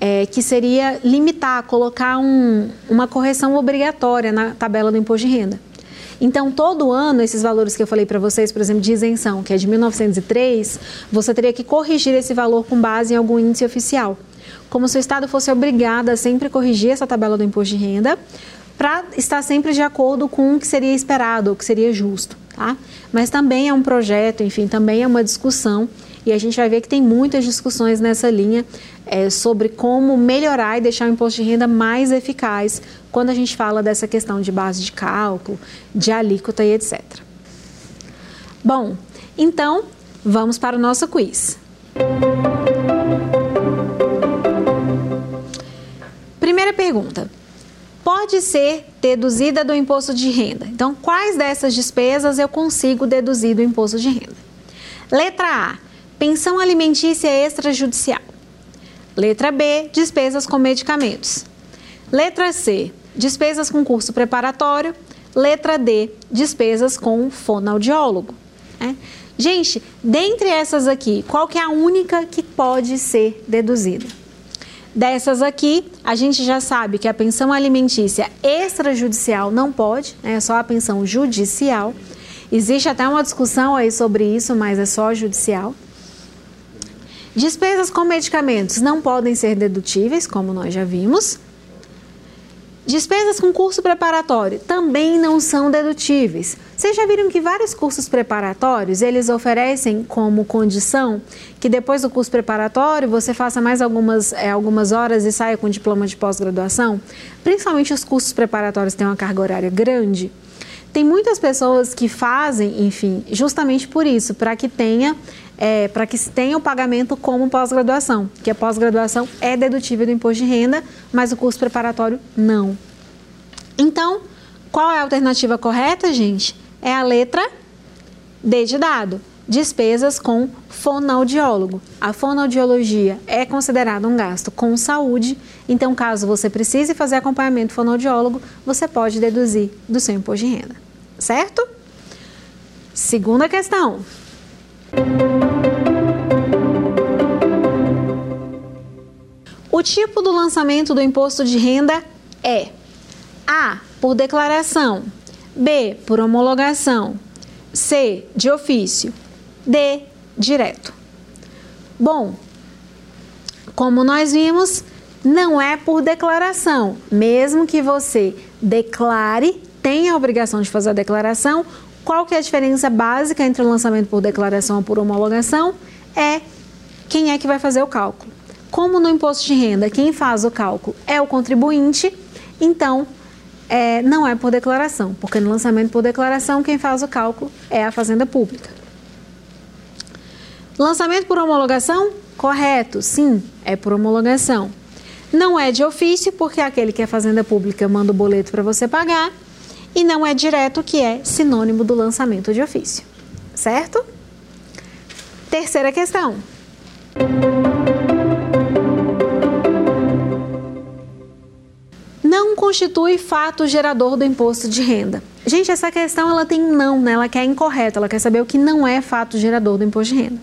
é, que seria limitar, colocar um, uma correção obrigatória na tabela do imposto de renda. Então, todo ano, esses valores que eu falei para vocês, por exemplo, de isenção, que é de 1903, você teria que corrigir esse valor com base em algum índice oficial. Como se o Estado fosse obrigado a sempre corrigir essa tabela do imposto de renda para estar sempre de acordo com o que seria esperado, o que seria justo. Tá? Mas também é um projeto, enfim, também é uma discussão e a gente vai ver que tem muitas discussões nessa linha é, sobre como melhorar e deixar o imposto de renda mais eficaz quando a gente fala dessa questão de base de cálculo, de alíquota e etc. Bom, então vamos para o nosso quiz. Primeira pergunta. Pode ser deduzida do imposto de renda. Então, quais dessas despesas eu consigo deduzir do imposto de renda? Letra A Pensão alimentícia extrajudicial. Letra B, despesas com medicamentos. Letra C, despesas com curso preparatório. Letra D, despesas com fonoaudiólogo. É. Gente, dentre essas aqui, qual que é a única que pode ser deduzida? Dessas aqui, a gente já sabe que a pensão alimentícia extrajudicial não pode, é só a pensão judicial. Existe até uma discussão aí sobre isso, mas é só judicial. Despesas com medicamentos não podem ser dedutíveis, como nós já vimos. Despesas com curso preparatório também não são dedutíveis. Vocês já viram que vários cursos preparatórios, eles oferecem como condição que depois do curso preparatório você faça mais algumas, é, algumas horas e saia com diploma de pós-graduação? Principalmente os cursos preparatórios têm uma carga horária grande. Tem muitas pessoas que fazem, enfim, justamente por isso, para que tenha é, para que se tenha o pagamento como pós-graduação, que a pós-graduação é dedutível do imposto de renda, mas o curso preparatório não. Então, qual é a alternativa correta, gente? É a letra D de dado. Despesas com fonoaudiólogo. A fonoaudiologia é considerada um gasto com saúde, então, caso você precise fazer acompanhamento fonoaudiólogo, você pode deduzir do seu imposto de renda. Certo? Segunda questão. O tipo do lançamento do imposto de renda é A. Por declaração. B. Por homologação. C. De ofício. D. Direto. Bom, como nós vimos, não é por declaração. Mesmo que você declare, tenha a obrigação de fazer a declaração, qual que é a diferença básica entre o lançamento por declaração ou por homologação? É quem é que vai fazer o cálculo. Como no imposto de renda, quem faz o cálculo é o contribuinte, então é, não é por declaração, porque no lançamento por declaração, quem faz o cálculo é a Fazenda Pública. Lançamento por homologação? Correto, sim, é por homologação. Não é de ofício, porque aquele que é Fazenda Pública manda o boleto para você pagar e não é direto, que é sinônimo do lançamento de ofício. Certo? Terceira questão. Constitui fato gerador do imposto de renda. Gente, essa questão ela tem não, né? Ela quer incorreta, ela quer saber o que não é fato gerador do imposto de renda.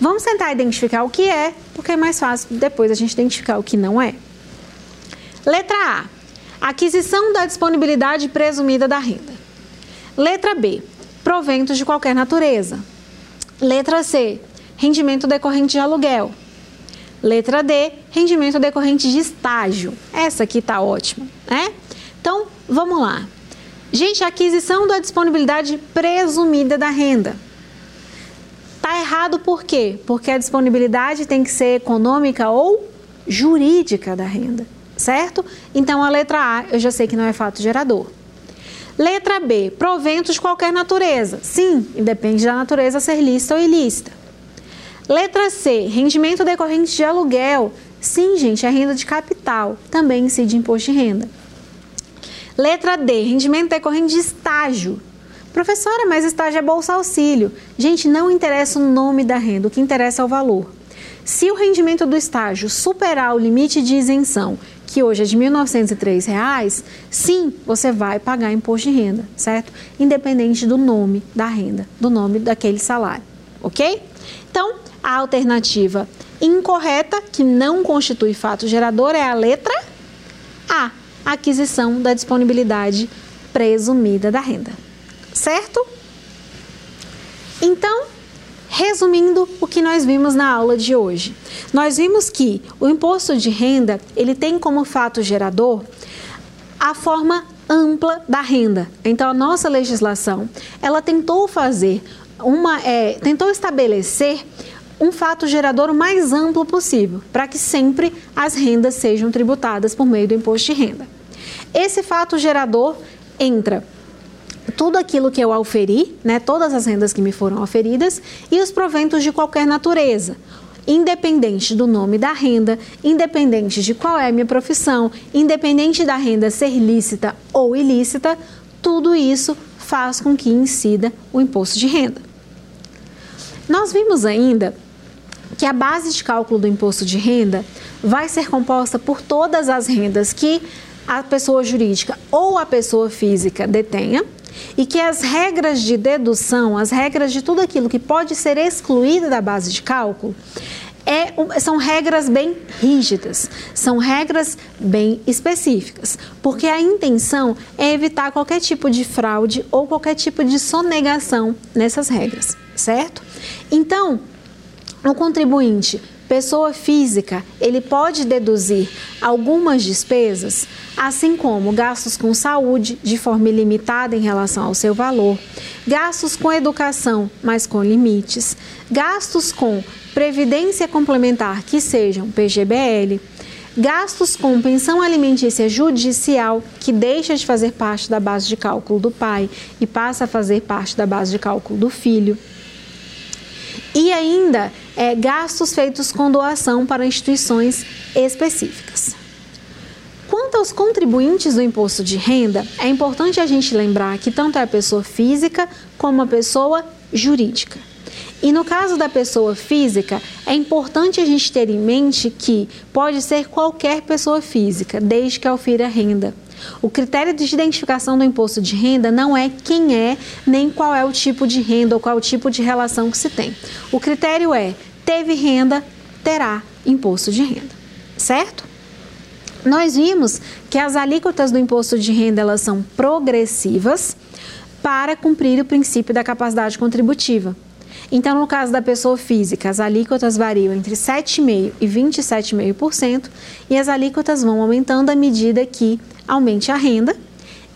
Vamos tentar identificar o que é, porque é mais fácil depois a gente identificar o que não é. Letra A Aquisição da disponibilidade presumida da renda. Letra B. Proventos de qualquer natureza. Letra C. Rendimento decorrente de aluguel. Letra D. Rendimento decorrente de estágio. Essa aqui tá ótima, né? Então, vamos lá. Gente, aquisição da disponibilidade presumida da renda. Tá errado por quê? Porque a disponibilidade tem que ser econômica ou jurídica da renda certo? Então a letra A eu já sei que não é fato gerador. Letra B, proventos de qualquer natureza. Sim, depende da natureza ser lícita ou ilícita. Letra C, rendimento decorrente de aluguel. Sim, gente, é renda de capital, também incide imposto de renda. Letra D, rendimento decorrente de estágio. Professora, mas estágio é bolsa auxílio. Gente, não interessa o nome da renda, o que interessa é o valor. Se o rendimento do estágio superar o limite de isenção, que hoje é de R$ 1.903, sim, você vai pagar imposto de renda, certo? Independente do nome da renda, do nome daquele salário, ok? Então, a alternativa incorreta, que não constitui fato gerador, é a letra A, aquisição da disponibilidade presumida da renda, certo? Então, resumindo o que nós vimos na aula de hoje, nós vimos que o imposto de renda ele tem como fato gerador a forma ampla da renda. Então, a nossa legislação ela tentou fazer uma, é, tentou estabelecer um fato gerador o mais amplo possível, para que sempre as rendas sejam tributadas por meio do imposto de renda. Esse fato gerador entra tudo aquilo que eu auferi, né, todas as rendas que me foram auferidas e os proventos de qualquer natureza, independente do nome da renda, independente de qual é a minha profissão, independente da renda ser lícita ou ilícita, tudo isso faz com que incida o imposto de renda. Nós vimos ainda que a base de cálculo do imposto de renda vai ser composta por todas as rendas que a pessoa jurídica ou a pessoa física detenha e que as regras de dedução, as regras de tudo aquilo que pode ser excluído da base de cálculo, é, são regras bem rígidas, são regras bem específicas, porque a intenção é evitar qualquer tipo de fraude ou qualquer tipo de sonegação nessas regras, certo? Então, o contribuinte, pessoa física, ele pode deduzir algumas despesas, assim como gastos com saúde, de forma ilimitada em relação ao seu valor, gastos com educação, mas com limites, gastos com previdência complementar, que sejam PGBL, gastos com pensão alimentícia judicial, que deixa de fazer parte da base de cálculo do pai e passa a fazer parte da base de cálculo do filho. E ainda é, gastos feitos com doação para instituições específicas. Quanto aos contribuintes do imposto de renda, é importante a gente lembrar que tanto é a pessoa física como a pessoa jurídica. E no caso da pessoa física, é importante a gente ter em mente que pode ser qualquer pessoa física, desde que ofira renda. O critério de identificação do imposto de renda não é quem é, nem qual é o tipo de renda ou qual é o tipo de relação que se tem. O critério é: teve renda, terá imposto de renda, certo? Nós vimos que as alíquotas do imposto de renda elas são progressivas para cumprir o princípio da capacidade contributiva. Então, no caso da pessoa física, as alíquotas variam entre 7,5% e 27,5%, e as alíquotas vão aumentando à medida que aumente a renda.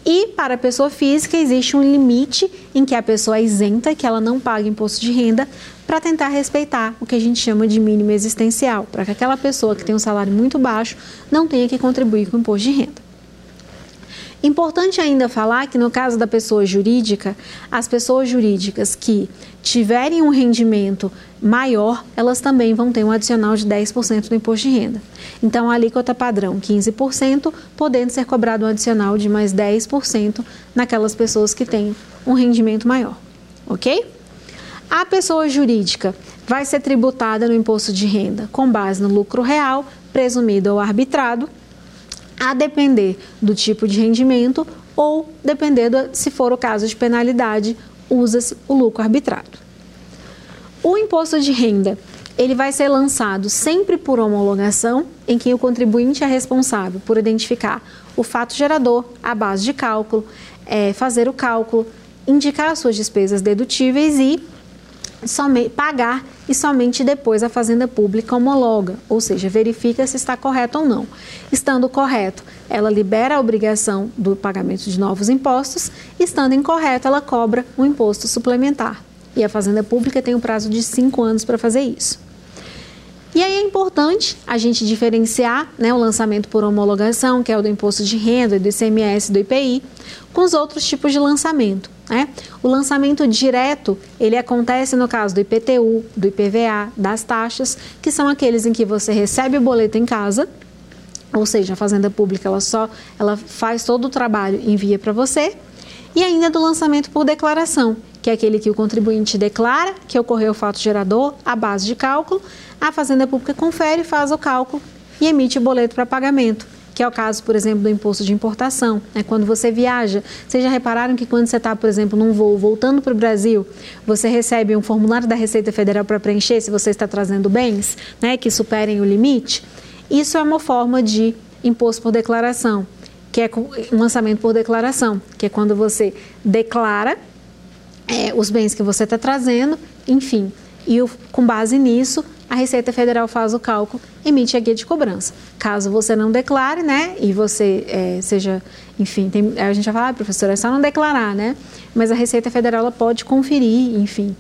E para a pessoa física existe um limite em que a pessoa é isenta, que ela não paga imposto de renda, para tentar respeitar o que a gente chama de mínimo existencial, para que aquela pessoa que tem um salário muito baixo não tenha que contribuir com o imposto de renda. Importante ainda falar que no caso da pessoa jurídica, as pessoas jurídicas que tiverem um rendimento maior, elas também vão ter um adicional de 10% do imposto de renda. Então, a alíquota padrão 15%, podendo ser cobrado um adicional de mais 10% naquelas pessoas que têm um rendimento maior, ok? A pessoa jurídica vai ser tributada no imposto de renda com base no lucro real, presumido ou arbitrado, a depender do tipo de rendimento ou depender do, se for o caso de penalidade, usa-se o lucro arbitrado. O imposto de renda ele vai ser lançado sempre por homologação, em que o contribuinte é responsável por identificar o fato gerador, a base de cálculo, é, fazer o cálculo, indicar as suas despesas dedutíveis e somente, pagar e somente depois a Fazenda Pública homologa, ou seja, verifica se está correto ou não. Estando correto, ela libera a obrigação do pagamento de novos impostos, estando incorreto, ela cobra um imposto suplementar. E a Fazenda Pública tem um prazo de cinco anos para fazer isso. E aí é importante a gente diferenciar né, o lançamento por homologação, que é o do imposto de renda, do ICMS, do IPI, com os outros tipos de lançamento. Né? O lançamento direto, ele acontece no caso do IPTU, do IPVA, das taxas, que são aqueles em que você recebe o boleto em casa, ou seja, a Fazenda Pública ela só ela faz todo o trabalho envia para você. E ainda do lançamento por declaração, que é aquele que o contribuinte declara que ocorreu o fato gerador à base de cálculo, a Fazenda Pública confere, faz o cálculo e emite o boleto para pagamento que é o caso, por exemplo, do imposto de importação. Né? Quando você viaja, vocês já repararam que quando você está, por exemplo, num voo voltando para o Brasil, você recebe um formulário da Receita Federal para preencher se você está trazendo bens né, que superem o limite? Isso é uma forma de imposto por declaração, que é um lançamento por declaração, que é quando você declara é, os bens que você está trazendo, enfim, e o, com base nisso a Receita Federal faz o cálculo, emite a guia de cobrança. Caso você não declare, né, e você é, seja, enfim, tem, a gente vai falar, ah, professora, é só não declarar, né? Mas a Receita Federal ela pode conferir, enfim,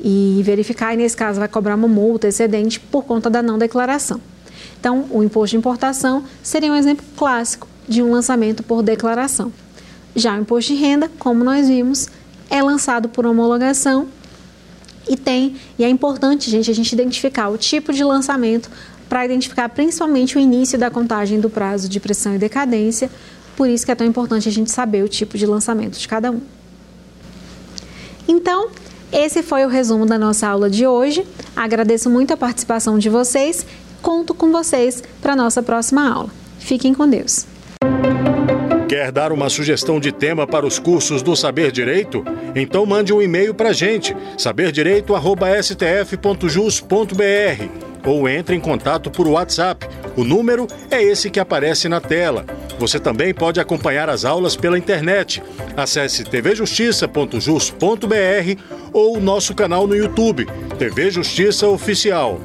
e verificar, e nesse caso vai cobrar uma multa excedente por conta da não declaração. Então, o imposto de importação seria um exemplo clássico de um lançamento por declaração. Já o imposto de renda, como nós vimos, é lançado por homologação e tem, e é importante, gente, a gente identificar o tipo de lançamento para identificar principalmente o início da contagem do prazo de pressão e decadência. Por isso que é tão importante a gente saber o tipo de lançamento de cada um. Então, esse foi o resumo da nossa aula de hoje. Agradeço muito a participação de vocês. Conto com vocês para a nossa próxima aula. Fiquem com Deus. Quer dar uma sugestão de tema para os cursos do Saber Direito? Então mande um e-mail para a gente, saberdireito.stf.jus.br ou entre em contato por WhatsApp. O número é esse que aparece na tela. Você também pode acompanhar as aulas pela internet. Acesse tvjustiça.jus.br ou nosso canal no YouTube, TV Justiça Oficial.